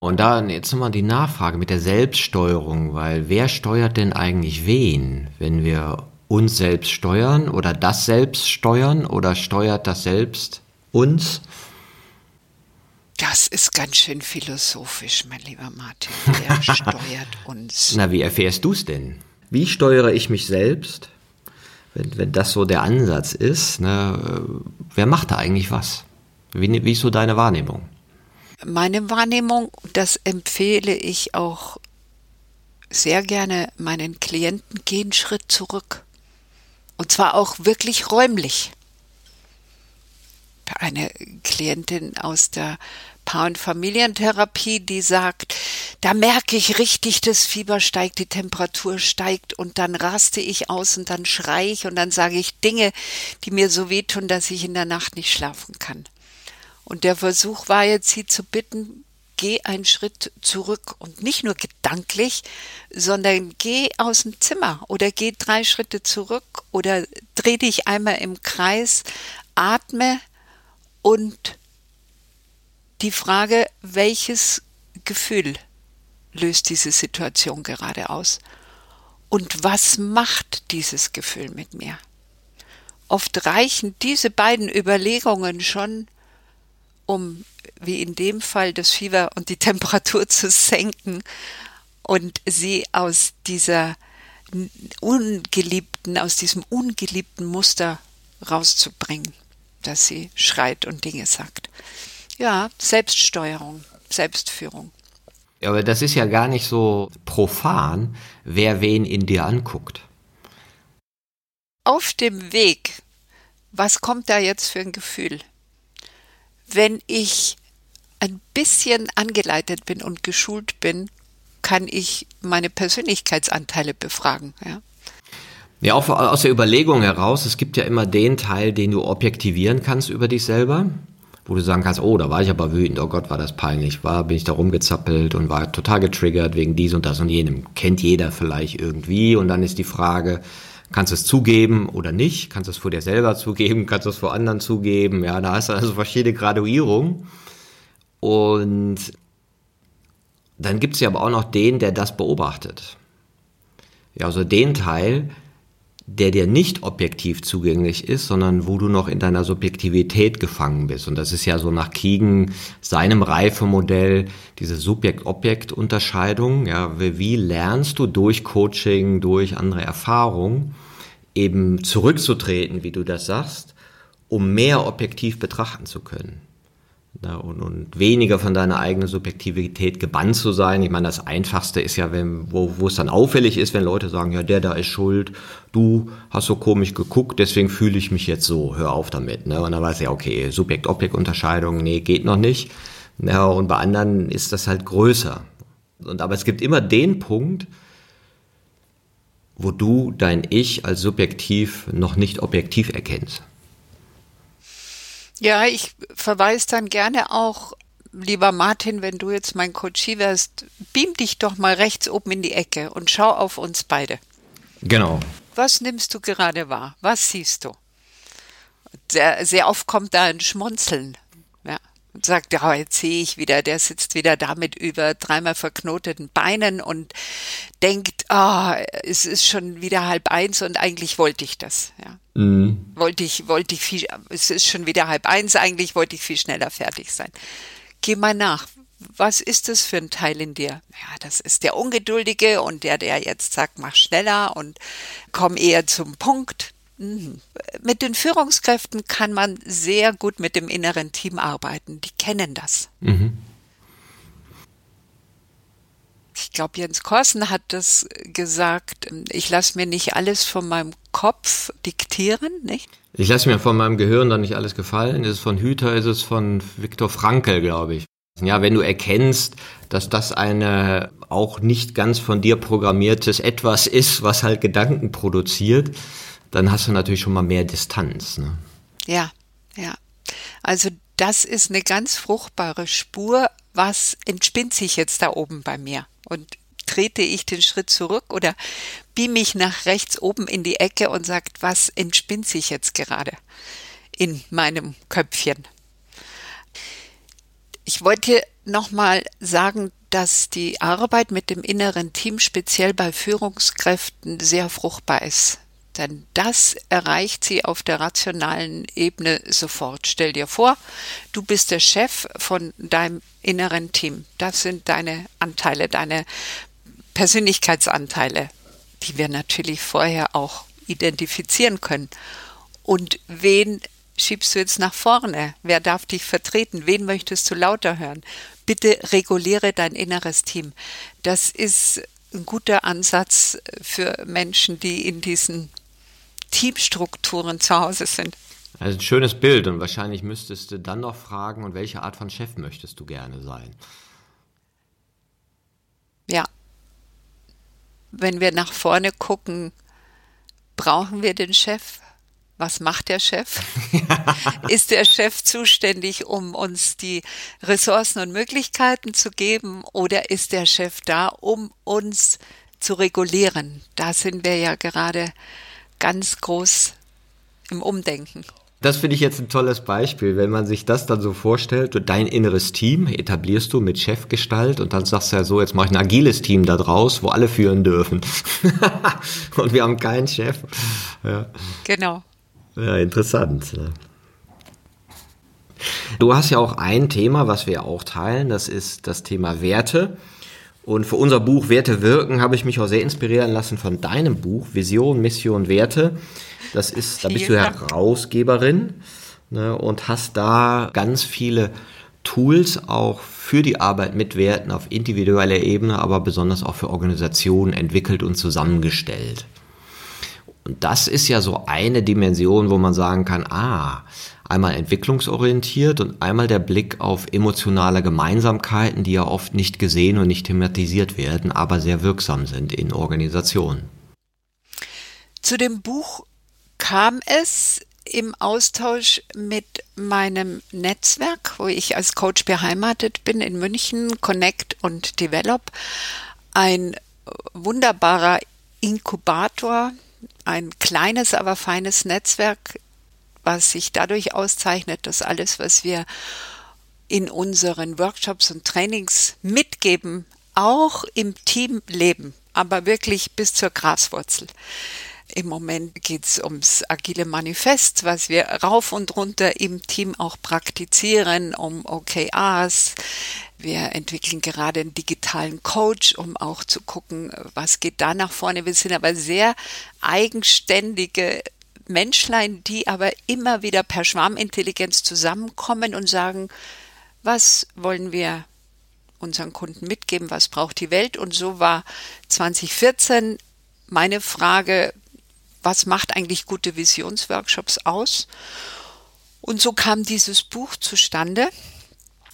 Und da jetzt nochmal die Nachfrage mit der Selbststeuerung, weil wer steuert denn eigentlich wen, wenn wir uns selbst steuern oder das selbst steuern oder steuert das selbst uns? Das ist ganz schön philosophisch, mein lieber Martin. Wer <laughs> steuert uns? Na, wie erfährst du es denn? Wie steuere ich mich selbst? Wenn, wenn das so der Ansatz ist, ne, wer macht da eigentlich was? Wie, wie ist so deine Wahrnehmung? Meine Wahrnehmung, das empfehle ich auch sehr gerne meinen Klienten, gehen Schritt zurück. Und zwar auch wirklich räumlich. Eine Klientin aus der Paar- und Familientherapie, die sagt, da merke ich richtig, das Fieber steigt, die Temperatur steigt und dann raste ich aus und dann schreie ich und dann sage ich Dinge, die mir so wehtun, dass ich in der Nacht nicht schlafen kann. Und der Versuch war jetzt, sie zu bitten, geh einen Schritt zurück und nicht nur gedanklich, sondern geh aus dem Zimmer oder geh drei Schritte zurück oder dreh dich einmal im Kreis, atme und die Frage, welches Gefühl löst diese Situation gerade aus? Und was macht dieses Gefühl mit mir? Oft reichen diese beiden Überlegungen schon, um, wie in dem Fall, das Fieber und die Temperatur zu senken und sie aus dieser ungeliebten, aus diesem ungeliebten Muster rauszubringen, dass sie schreit und Dinge sagt. Ja, Selbststeuerung, Selbstführung. Ja, aber das ist ja gar nicht so profan, wer wen in dir anguckt. auf dem Weg, was kommt da jetzt für ein Gefühl? Wenn ich ein bisschen angeleitet bin und geschult bin, kann ich meine Persönlichkeitsanteile befragen. Ja. Ja, auch aus der Überlegung heraus, es gibt ja immer den Teil, den du objektivieren kannst über dich selber, wo du sagen kannst, oh, da war ich aber wütend, oh Gott, war das peinlich, war, bin ich da rumgezappelt und war total getriggert wegen dies und das und jenem. Kennt jeder vielleicht irgendwie und dann ist die Frage, kannst es zugeben oder nicht? Kannst du es vor dir selber zugeben? Kannst du es vor anderen zugeben? Ja, da hast du also verschiedene Graduierungen. Und dann gibt es ja aber auch noch den, der das beobachtet. Ja, also den Teil, der dir nicht objektiv zugänglich ist, sondern wo du noch in deiner Subjektivität gefangen bist. Und das ist ja so nach Kiegen seinem Reifemodell diese Subjekt-Objekt-Unterscheidung. Ja, wie lernst du durch Coaching, durch andere Erfahrungen eben zurückzutreten, wie du das sagst, um mehr objektiv betrachten zu können? Ja, und, und, weniger von deiner eigenen Subjektivität gebannt zu sein. Ich meine, das Einfachste ist ja, wenn, wo, wo es dann auffällig ist, wenn Leute sagen, ja, der da ist schuld, du hast so komisch geguckt, deswegen fühle ich mich jetzt so, hör auf damit. Ne? Und dann weiß ich, ja, okay, Subjekt-Objekt-Unterscheidung, nee, geht noch nicht. Ja, und bei anderen ist das halt größer. Und aber es gibt immer den Punkt, wo du dein Ich als subjektiv noch nicht objektiv erkennst. Ja, ich verweise dann gerne auch, lieber Martin, wenn du jetzt mein Coachie wärst, beam dich doch mal rechts oben in die Ecke und schau auf uns beide. Genau. Was nimmst du gerade wahr? Was siehst du? Sehr, sehr oft kommt da ein Schmunzeln und sagt, ja, jetzt sehe ich wieder, der sitzt wieder da mit über dreimal verknoteten Beinen und denkt, ah, oh, es ist schon wieder halb eins und eigentlich wollte ich das, ja. Mhm. Wollte ich, wollte ich viel, es ist schon wieder halb eins, eigentlich wollte ich viel schneller fertig sein. Geh mal nach. Was ist das für ein Teil in dir? Ja, das ist der Ungeduldige und der, der jetzt sagt, mach schneller und komm eher zum Punkt. Mhm. Mit den Führungskräften kann man sehr gut mit dem inneren Team arbeiten. Die kennen das. Mhm. Ich glaube, Jens Korsen hat das gesagt. Ich lasse mir nicht alles von meinem Kopf diktieren, nicht? Ich lasse mir von meinem Gehirn dann nicht alles gefallen. Ist es von Hüter, ist es von Viktor Frankl, glaube ich. Ja, wenn du erkennst, dass das eine auch nicht ganz von dir programmiertes Etwas ist, was halt Gedanken produziert, dann hast du natürlich schon mal mehr Distanz. Ne? Ja, ja. Also das ist eine ganz fruchtbare Spur. Was entspinnt sich jetzt da oben bei mir? Und trete ich den Schritt zurück oder beam mich nach rechts oben in die Ecke und sagt, was entspinnt sich jetzt gerade in meinem Köpfchen? Ich wollte nochmal sagen, dass die Arbeit mit dem inneren Team speziell bei Führungskräften sehr fruchtbar ist. Denn das erreicht sie auf der rationalen Ebene sofort. Stell dir vor, du bist der Chef von deinem inneren Team. Das sind deine Anteile, deine Persönlichkeitsanteile, die wir natürlich vorher auch identifizieren können. Und wen schiebst du jetzt nach vorne? Wer darf dich vertreten? Wen möchtest du lauter hören? Bitte reguliere dein inneres Team. Das ist ein guter Ansatz für Menschen, die in diesen Teamstrukturen zu Hause sind. Also ein schönes Bild und wahrscheinlich müsstest du dann noch fragen, und welche Art von Chef möchtest du gerne sein? Ja. Wenn wir nach vorne gucken, brauchen wir den Chef? Was macht der Chef? <laughs> Ist der Chef zuständig, um uns die Ressourcen und Möglichkeiten zu geben oder ist der Chef da, um uns zu regulieren? Da sind wir ja gerade ganz groß im Umdenken. Das finde ich jetzt ein tolles Beispiel, wenn man sich das dann so vorstellt, dein inneres Team etablierst du mit Chefgestalt und dann sagst du ja so, jetzt mache ich ein agiles Team da draus, wo alle führen dürfen. <laughs> und wir haben keinen Chef. Ja. Genau. Ja, interessant. Du hast ja auch ein Thema, was wir auch teilen, das ist das Thema Werte. Und für unser Buch Werte wirken habe ich mich auch sehr inspirieren lassen von deinem Buch Vision, Mission, Werte. Das ist, da bist du Herausgeberin ne, und hast da ganz viele Tools auch für die Arbeit mit Werten auf individueller Ebene, aber besonders auch für Organisationen entwickelt und zusammengestellt. Und das ist ja so eine Dimension, wo man sagen kann, ah, einmal entwicklungsorientiert und einmal der Blick auf emotionale Gemeinsamkeiten, die ja oft nicht gesehen und nicht thematisiert werden, aber sehr wirksam sind in Organisationen. Zu dem Buch kam es im Austausch mit meinem Netzwerk, wo ich als Coach beheimatet bin in München, Connect und Develop, ein wunderbarer Inkubator, ein kleines, aber feines Netzwerk, was sich dadurch auszeichnet, dass alles, was wir in unseren Workshops und Trainings mitgeben, auch im Team leben, aber wirklich bis zur Graswurzel. Im Moment geht es ums agile Manifest, was wir rauf und runter im Team auch praktizieren, um OKRs. Wir entwickeln gerade einen digitalen Coach, um auch zu gucken, was geht da nach vorne. Wir sind aber sehr eigenständige Menschlein, die aber immer wieder per Schwarmintelligenz zusammenkommen und sagen, was wollen wir unseren Kunden mitgeben, was braucht die Welt? Und so war 2014 meine Frage, was macht eigentlich gute Visionsworkshops aus? Und so kam dieses Buch zustande.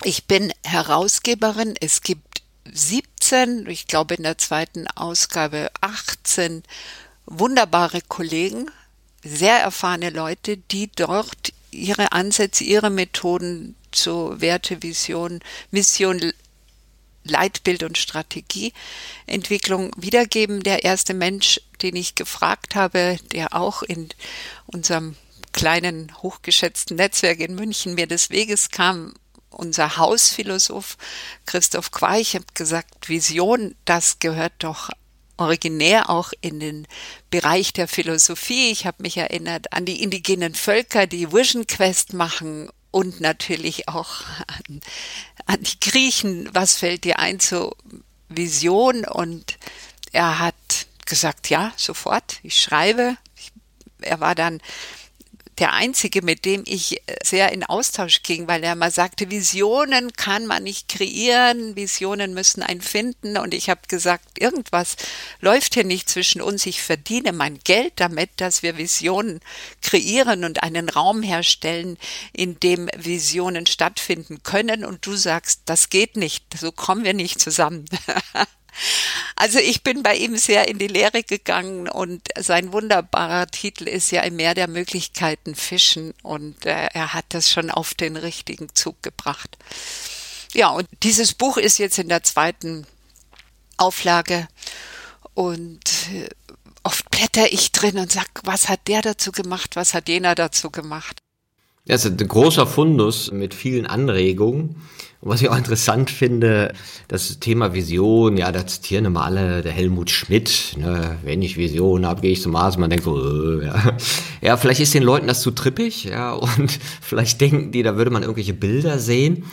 Ich bin Herausgeberin. Es gibt 17, ich glaube in der zweiten Ausgabe 18 wunderbare Kollegen, sehr erfahrene Leute, die dort ihre Ansätze, ihre Methoden zur Wertevision, Mission Leitbild und Strategieentwicklung wiedergeben. Der erste Mensch, den ich gefragt habe, der auch in unserem kleinen, hochgeschätzten Netzwerk in München mir des Weges kam, unser Hausphilosoph Christoph Queich hat gesagt, Vision, das gehört doch originär auch in den Bereich der Philosophie. Ich habe mich erinnert an die indigenen Völker, die Vision Quest machen und natürlich auch an, an die Griechen. Was fällt dir ein zur Vision? Und er hat gesagt, ja, sofort, ich schreibe. er war dann der einzige, mit dem ich äh, sehr in Austausch ging, weil er mal sagte, Visionen kann man nicht kreieren, Visionen müssen einen finden. Und ich habe gesagt, irgendwas läuft hier nicht zwischen uns. Ich verdiene mein Geld damit, dass wir Visionen kreieren und einen Raum herstellen, in dem Visionen stattfinden können. Und du sagst, das geht nicht, so kommen wir nicht zusammen. <laughs> Also ich bin bei ihm sehr in die Lehre gegangen und sein wunderbarer Titel ist ja im Meer der Möglichkeiten fischen und äh, er hat das schon auf den richtigen Zug gebracht. Ja, und dieses Buch ist jetzt in der zweiten Auflage und äh, oft blätter ich drin und sag, was hat der dazu gemacht, was hat jener dazu gemacht. Das ist ein großer Fundus mit vielen Anregungen. Und was ich auch interessant finde, das Thema Vision, ja, da zitieren immer alle der Helmut Schmidt, ne, wenn ich Vision habe, gehe ich zum Mars, man denkt so, äh, ja. ja, vielleicht ist den Leuten das zu trippig, ja, und <laughs> vielleicht denken die, da würde man irgendwelche Bilder sehen,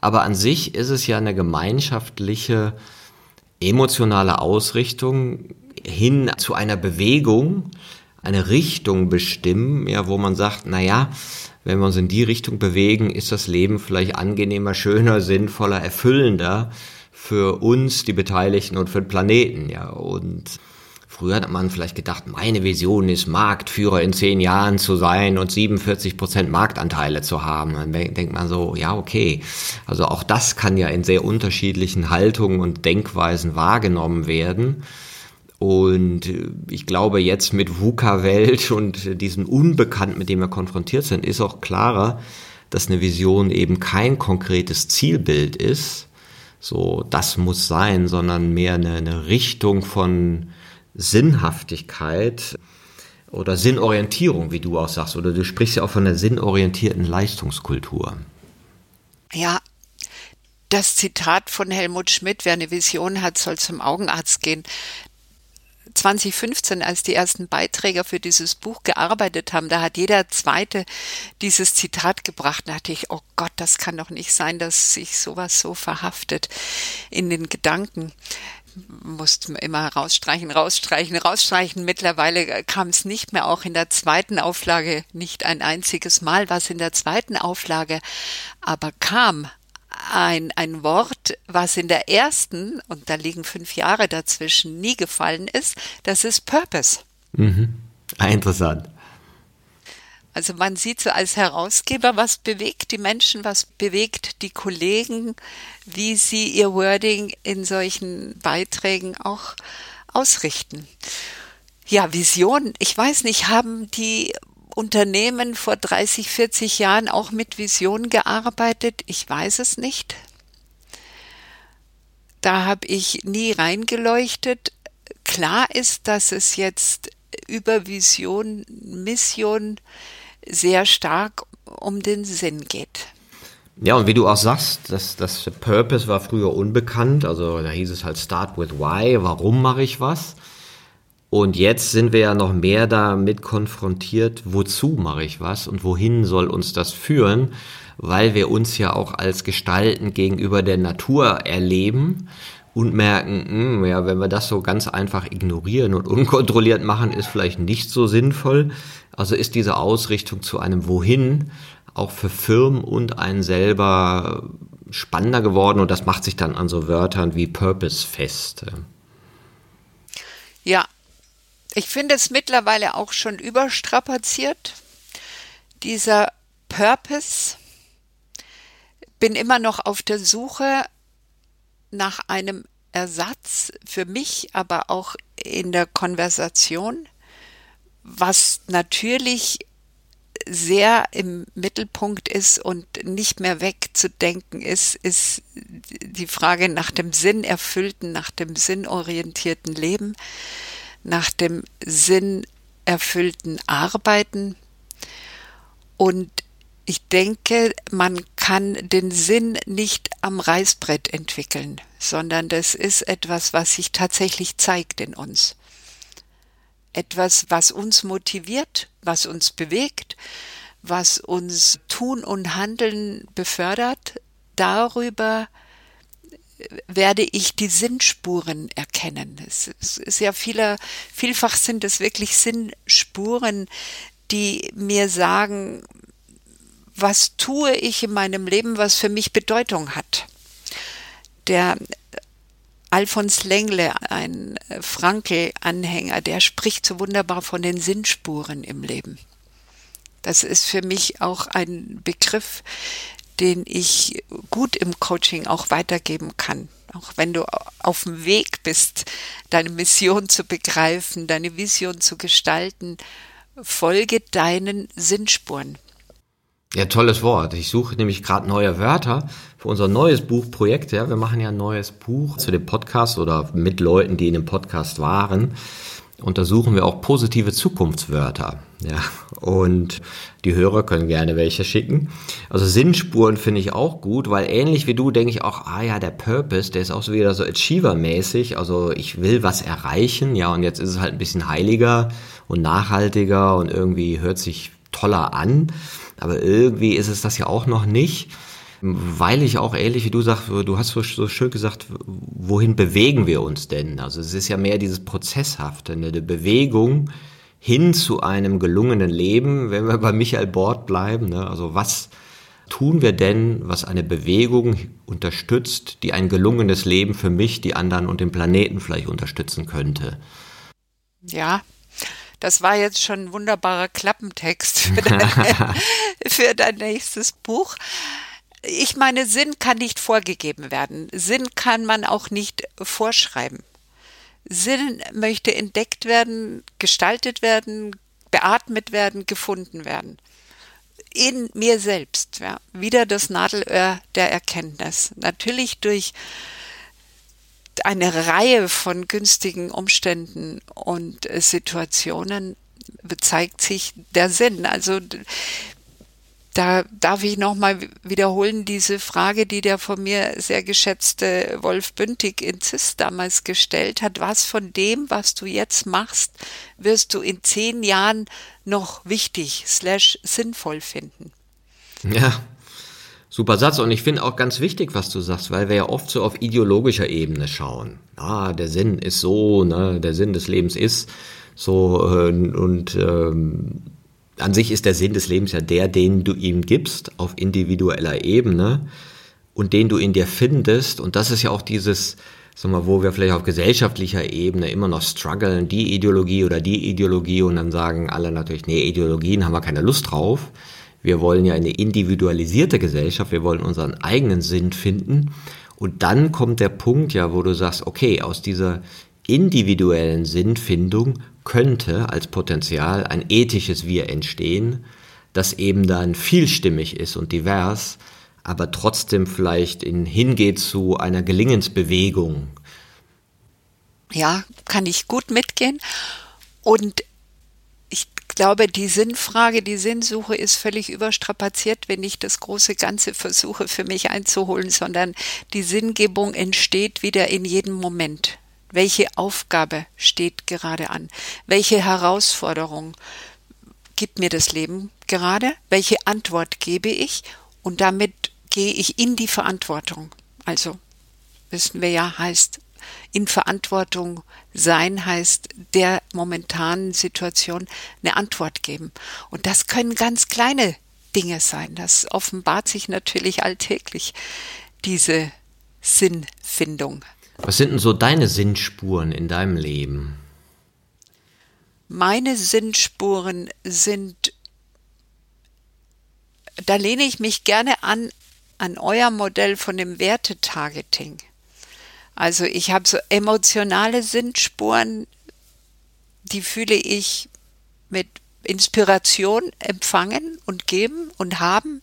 aber an sich ist es ja eine gemeinschaftliche, emotionale Ausrichtung hin zu einer Bewegung, eine Richtung bestimmen, ja, wo man sagt, na ja, wenn wir uns in die Richtung bewegen, ist das Leben vielleicht angenehmer, schöner, sinnvoller, erfüllender für uns, die Beteiligten und für den Planeten, ja. Und früher hat man vielleicht gedacht, meine Vision ist, Marktführer in zehn Jahren zu sein und 47 Prozent Marktanteile zu haben. Dann denkt man so, ja, okay. Also auch das kann ja in sehr unterschiedlichen Haltungen und Denkweisen wahrgenommen werden. Und äh, ich glaube, jetzt mit VUCA-Welt und diesem Unbekannt, mit dem wir konfrontiert sind, ist auch klarer, dass eine Vision eben kein konkretes Zielbild ist, so das muss sein, sondern mehr eine, eine Richtung von Sinnhaftigkeit oder Sinnorientierung, wie du auch sagst, oder du sprichst ja auch von der sinnorientierten Leistungskultur. Ja, das Zitat von Helmut Schmidt, wer eine Vision hat, soll zum Augenarzt gehen. 2015, als die ersten Beiträger für dieses Buch gearbeitet haben, da hat jeder zweite dieses Zitat gebracht. Da dachte ich, oh Gott, das kann doch nicht sein, dass sich sowas so verhaftet in den Gedanken mussten immer rausstreichen, rausstreichen, rausstreichen. Mittlerweile kam es nicht mehr, auch in der zweiten Auflage nicht ein einziges Mal, was in der zweiten Auflage aber kam, ein, ein Wort, was in der ersten, und da liegen fünf Jahre dazwischen, nie gefallen ist, das ist Purpose. Mhm. Ah, interessant. Also man sieht so als Herausgeber, was bewegt die Menschen, was bewegt die Kollegen, wie sie ihr Wording in solchen Beiträgen auch ausrichten. Ja, Vision. Ich weiß nicht, haben die Unternehmen vor 30, 40 Jahren auch mit Vision gearbeitet? Ich weiß es nicht. Da habe ich nie reingeleuchtet. Klar ist, dass es jetzt über Vision, Mission, sehr stark um den Sinn geht. Ja, und wie du auch sagst, das, das Purpose war früher unbekannt. Also da hieß es halt Start with Why, warum mache ich was? Und jetzt sind wir ja noch mehr damit konfrontiert, wozu mache ich was und wohin soll uns das führen, weil wir uns ja auch als Gestalten gegenüber der Natur erleben und merken, mh, hm, ja, wenn wir das so ganz einfach ignorieren und unkontrolliert machen, ist vielleicht nicht so sinnvoll. Also ist diese Ausrichtung zu einem Wohin auch für Firmen und einen selber spannender geworden und das macht sich dann an so Wörtern wie Purpose fest. Ja, ich finde es mittlerweile auch schon überstrapaziert. Dieser Purpose bin immer noch auf der Suche nach einem Ersatz für mich, aber auch in der Konversation was natürlich sehr im Mittelpunkt ist und nicht mehr wegzudenken ist, ist die Frage nach dem sinnerfüllten, nach dem sinnorientierten Leben, nach dem sinnerfüllten Arbeiten. Und ich denke, man kann den Sinn nicht am Reißbrett entwickeln, sondern das ist etwas, was sich tatsächlich zeigt in uns etwas, was uns motiviert, was uns bewegt, was uns tun und handeln befördert. Darüber werde ich die Sinnspuren erkennen. Es ist ja vieler, vielfach sind es wirklich Sinnspuren, die mir sagen, was tue ich in meinem Leben, was für mich Bedeutung hat. Der Alfons Lengle, ein Frankel-Anhänger, der spricht so wunderbar von den Sinnspuren im Leben. Das ist für mich auch ein Begriff, den ich gut im Coaching auch weitergeben kann. Auch wenn du auf dem Weg bist, deine Mission zu begreifen, deine Vision zu gestalten, folge deinen Sinnspuren. Ja, tolles Wort. Ich suche nämlich gerade neue Wörter für unser neues Buchprojekt. Ja, wir machen ja ein neues Buch zu dem Podcast oder mit Leuten, die in dem Podcast waren. Und da suchen wir auch positive Zukunftswörter. Ja, und die Hörer können gerne welche schicken. Also Sinnspuren finde ich auch gut, weil ähnlich wie du denke ich auch, ah ja, der Purpose, der ist auch so wieder so Achiever-mäßig. Also ich will was erreichen, ja, und jetzt ist es halt ein bisschen heiliger und nachhaltiger und irgendwie hört sich toller an. Aber irgendwie ist es das ja auch noch nicht, weil ich auch ähnlich wie du sagst, du hast so, so schön gesagt, wohin bewegen wir uns denn? Also es ist ja mehr dieses Prozesshafte, eine Bewegung hin zu einem gelungenen Leben, wenn wir bei Michael Bord bleiben. Ne? Also was tun wir denn, was eine Bewegung unterstützt, die ein gelungenes Leben für mich, die anderen und den Planeten vielleicht unterstützen könnte? Ja, das war jetzt schon ein wunderbarer Klappentext für dein, <laughs> für dein nächstes Buch. Ich meine, Sinn kann nicht vorgegeben werden. Sinn kann man auch nicht vorschreiben. Sinn möchte entdeckt werden, gestaltet werden, beatmet werden, gefunden werden. In mir selbst, ja. Wieder das Nadelöhr der Erkenntnis. Natürlich durch eine Reihe von günstigen Umständen und Situationen zeigt sich der Sinn. Also da darf ich nochmal wiederholen, diese Frage, die der von mir sehr geschätzte Wolf Bündig in CIS damals gestellt hat. Was von dem, was du jetzt machst, wirst du in zehn Jahren noch wichtig slash sinnvoll finden? Ja, Super Satz und ich finde auch ganz wichtig, was du sagst, weil wir ja oft so auf ideologischer Ebene schauen. Ah, der Sinn ist so, ne, der Sinn des Lebens ist so äh, und ähm, an sich ist der Sinn des Lebens ja der, den du ihm gibst auf individueller Ebene und den du in dir findest und das ist ja auch dieses sag mal, wo wir vielleicht auf gesellschaftlicher Ebene immer noch strugglen, die Ideologie oder die Ideologie und dann sagen alle natürlich, nee, Ideologien haben wir keine Lust drauf. Wir wollen ja eine individualisierte Gesellschaft, wir wollen unseren eigenen Sinn finden. Und dann kommt der Punkt ja, wo du sagst, okay, aus dieser individuellen Sinnfindung könnte als Potenzial ein ethisches Wir entstehen, das eben dann vielstimmig ist und divers, aber trotzdem vielleicht in, hingeht zu einer Gelingensbewegung. Ja, kann ich gut mitgehen. Und ich glaube, die Sinnfrage, die Sinnsuche ist völlig überstrapaziert, wenn ich das große Ganze versuche für mich einzuholen, sondern die Sinngebung entsteht wieder in jedem Moment. Welche Aufgabe steht gerade an? Welche Herausforderung gibt mir das Leben gerade? Welche Antwort gebe ich? Und damit gehe ich in die Verantwortung. Also, wissen wir ja, heißt in Verantwortung sein heißt der momentanen Situation eine Antwort geben. Und das können ganz kleine Dinge sein. Das offenbart sich natürlich alltäglich, diese Sinnfindung. Was sind denn so deine Sinnspuren in deinem Leben? Meine Sinnspuren sind, da lehne ich mich gerne an, an euer Modell von dem Wertetargeting. Also ich habe so emotionale Sinnspuren, die fühle ich mit Inspiration empfangen und geben und haben.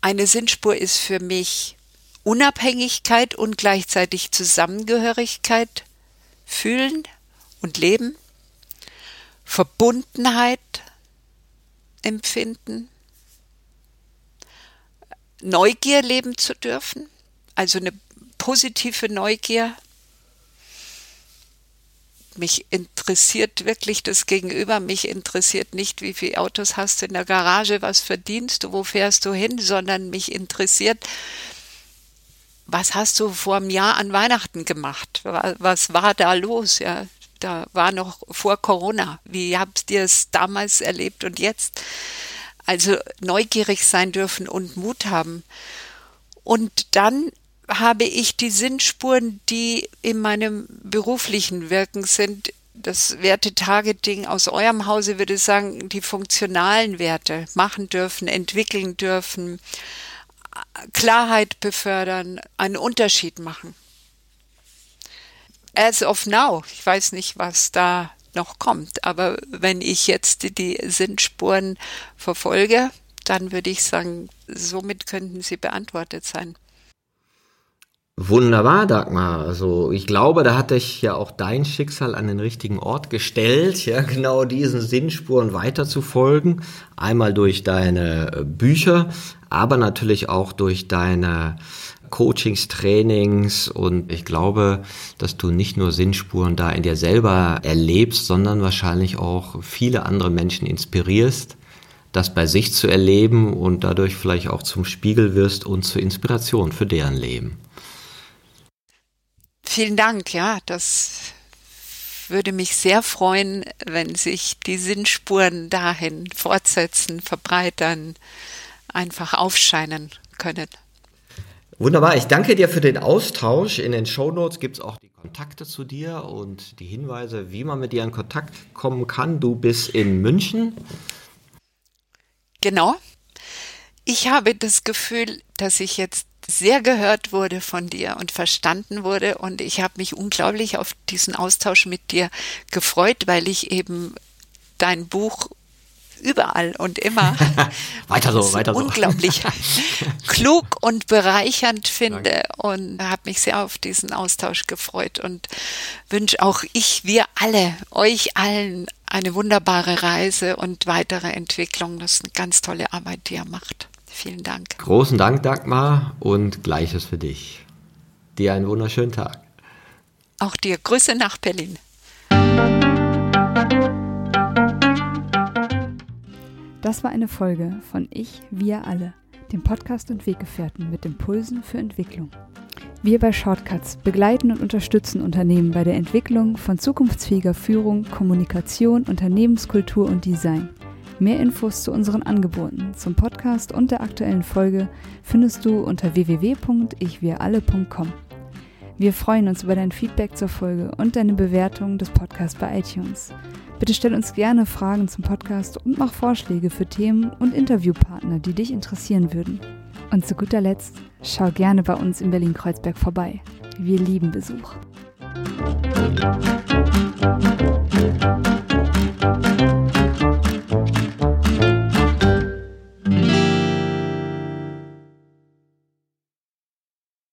Eine Sinnspur ist für mich Unabhängigkeit und gleichzeitig Zusammengehörigkeit fühlen und leben, Verbundenheit empfinden, Neugier leben zu dürfen, also eine positive Neugier. Mich interessiert wirklich das Gegenüber. Mich interessiert nicht, wie viele Autos hast du in der Garage, was verdienst du, wo fährst du hin, sondern mich interessiert, was hast du vor einem Jahr an Weihnachten gemacht? Was war da los? Ja, da war noch vor Corona. Wie habt ihr es damals erlebt und jetzt? Also neugierig sein dürfen und Mut haben. Und dann habe ich die Sinnspuren, die in meinem beruflichen Wirken sind, das Wertetargeting aus eurem Hause würde sagen, die funktionalen Werte machen dürfen, entwickeln dürfen, Klarheit befördern, einen Unterschied machen. As of now, ich weiß nicht, was da noch kommt, aber wenn ich jetzt die Sinnspuren verfolge, dann würde ich sagen, somit könnten sie beantwortet sein. Wunderbar, Dagmar. Also ich glaube, da hat dich ja auch dein Schicksal an den richtigen Ort gestellt, ja, genau diesen Sinnspuren weiterzufolgen. Einmal durch deine Bücher, aber natürlich auch durch deine Coachings, Trainings und ich glaube, dass du nicht nur Sinnspuren da in dir selber erlebst, sondern wahrscheinlich auch viele andere Menschen inspirierst, das bei sich zu erleben und dadurch vielleicht auch zum Spiegel wirst und zur Inspiration für deren Leben. Vielen Dank, ja, das würde mich sehr freuen, wenn sich die Sinnspuren dahin fortsetzen, verbreitern, einfach aufscheinen können. Wunderbar, ich danke dir für den Austausch. In den Show Notes gibt es auch die Kontakte zu dir und die Hinweise, wie man mit dir in Kontakt kommen kann. Du bist in München. Genau. Ich habe das Gefühl, dass ich jetzt sehr gehört wurde von dir und verstanden wurde. Und ich habe mich unglaublich auf diesen Austausch mit dir gefreut, weil ich eben dein Buch überall und immer <laughs> weiter so, weiter so. unglaublich <laughs> klug und bereichernd finde Danke. und habe mich sehr auf diesen Austausch gefreut und wünsche auch ich, wir alle, euch allen eine wunderbare Reise und weitere Entwicklung. Das ist eine ganz tolle Arbeit, die ihr macht. Vielen Dank. Großen Dank, Dagmar, und Gleiches für dich. Dir einen wunderschönen Tag. Auch dir. Grüße nach Berlin. Das war eine Folge von Ich, wir alle, dem Podcast und Weggefährten mit Impulsen für Entwicklung. Wir bei Shortcuts begleiten und unterstützen Unternehmen bei der Entwicklung von zukunftsfähiger Führung, Kommunikation, Unternehmenskultur und Design. Mehr Infos zu unseren Angeboten, zum Podcast und der aktuellen Folge findest du unter www.ichwiralle.com. Wir freuen uns über dein Feedback zur Folge und deine Bewertung des Podcasts bei iTunes. Bitte stell uns gerne Fragen zum Podcast und mach Vorschläge für Themen und Interviewpartner, die dich interessieren würden. Und zu guter Letzt, schau gerne bei uns in Berlin-Kreuzberg vorbei. Wir lieben Besuch.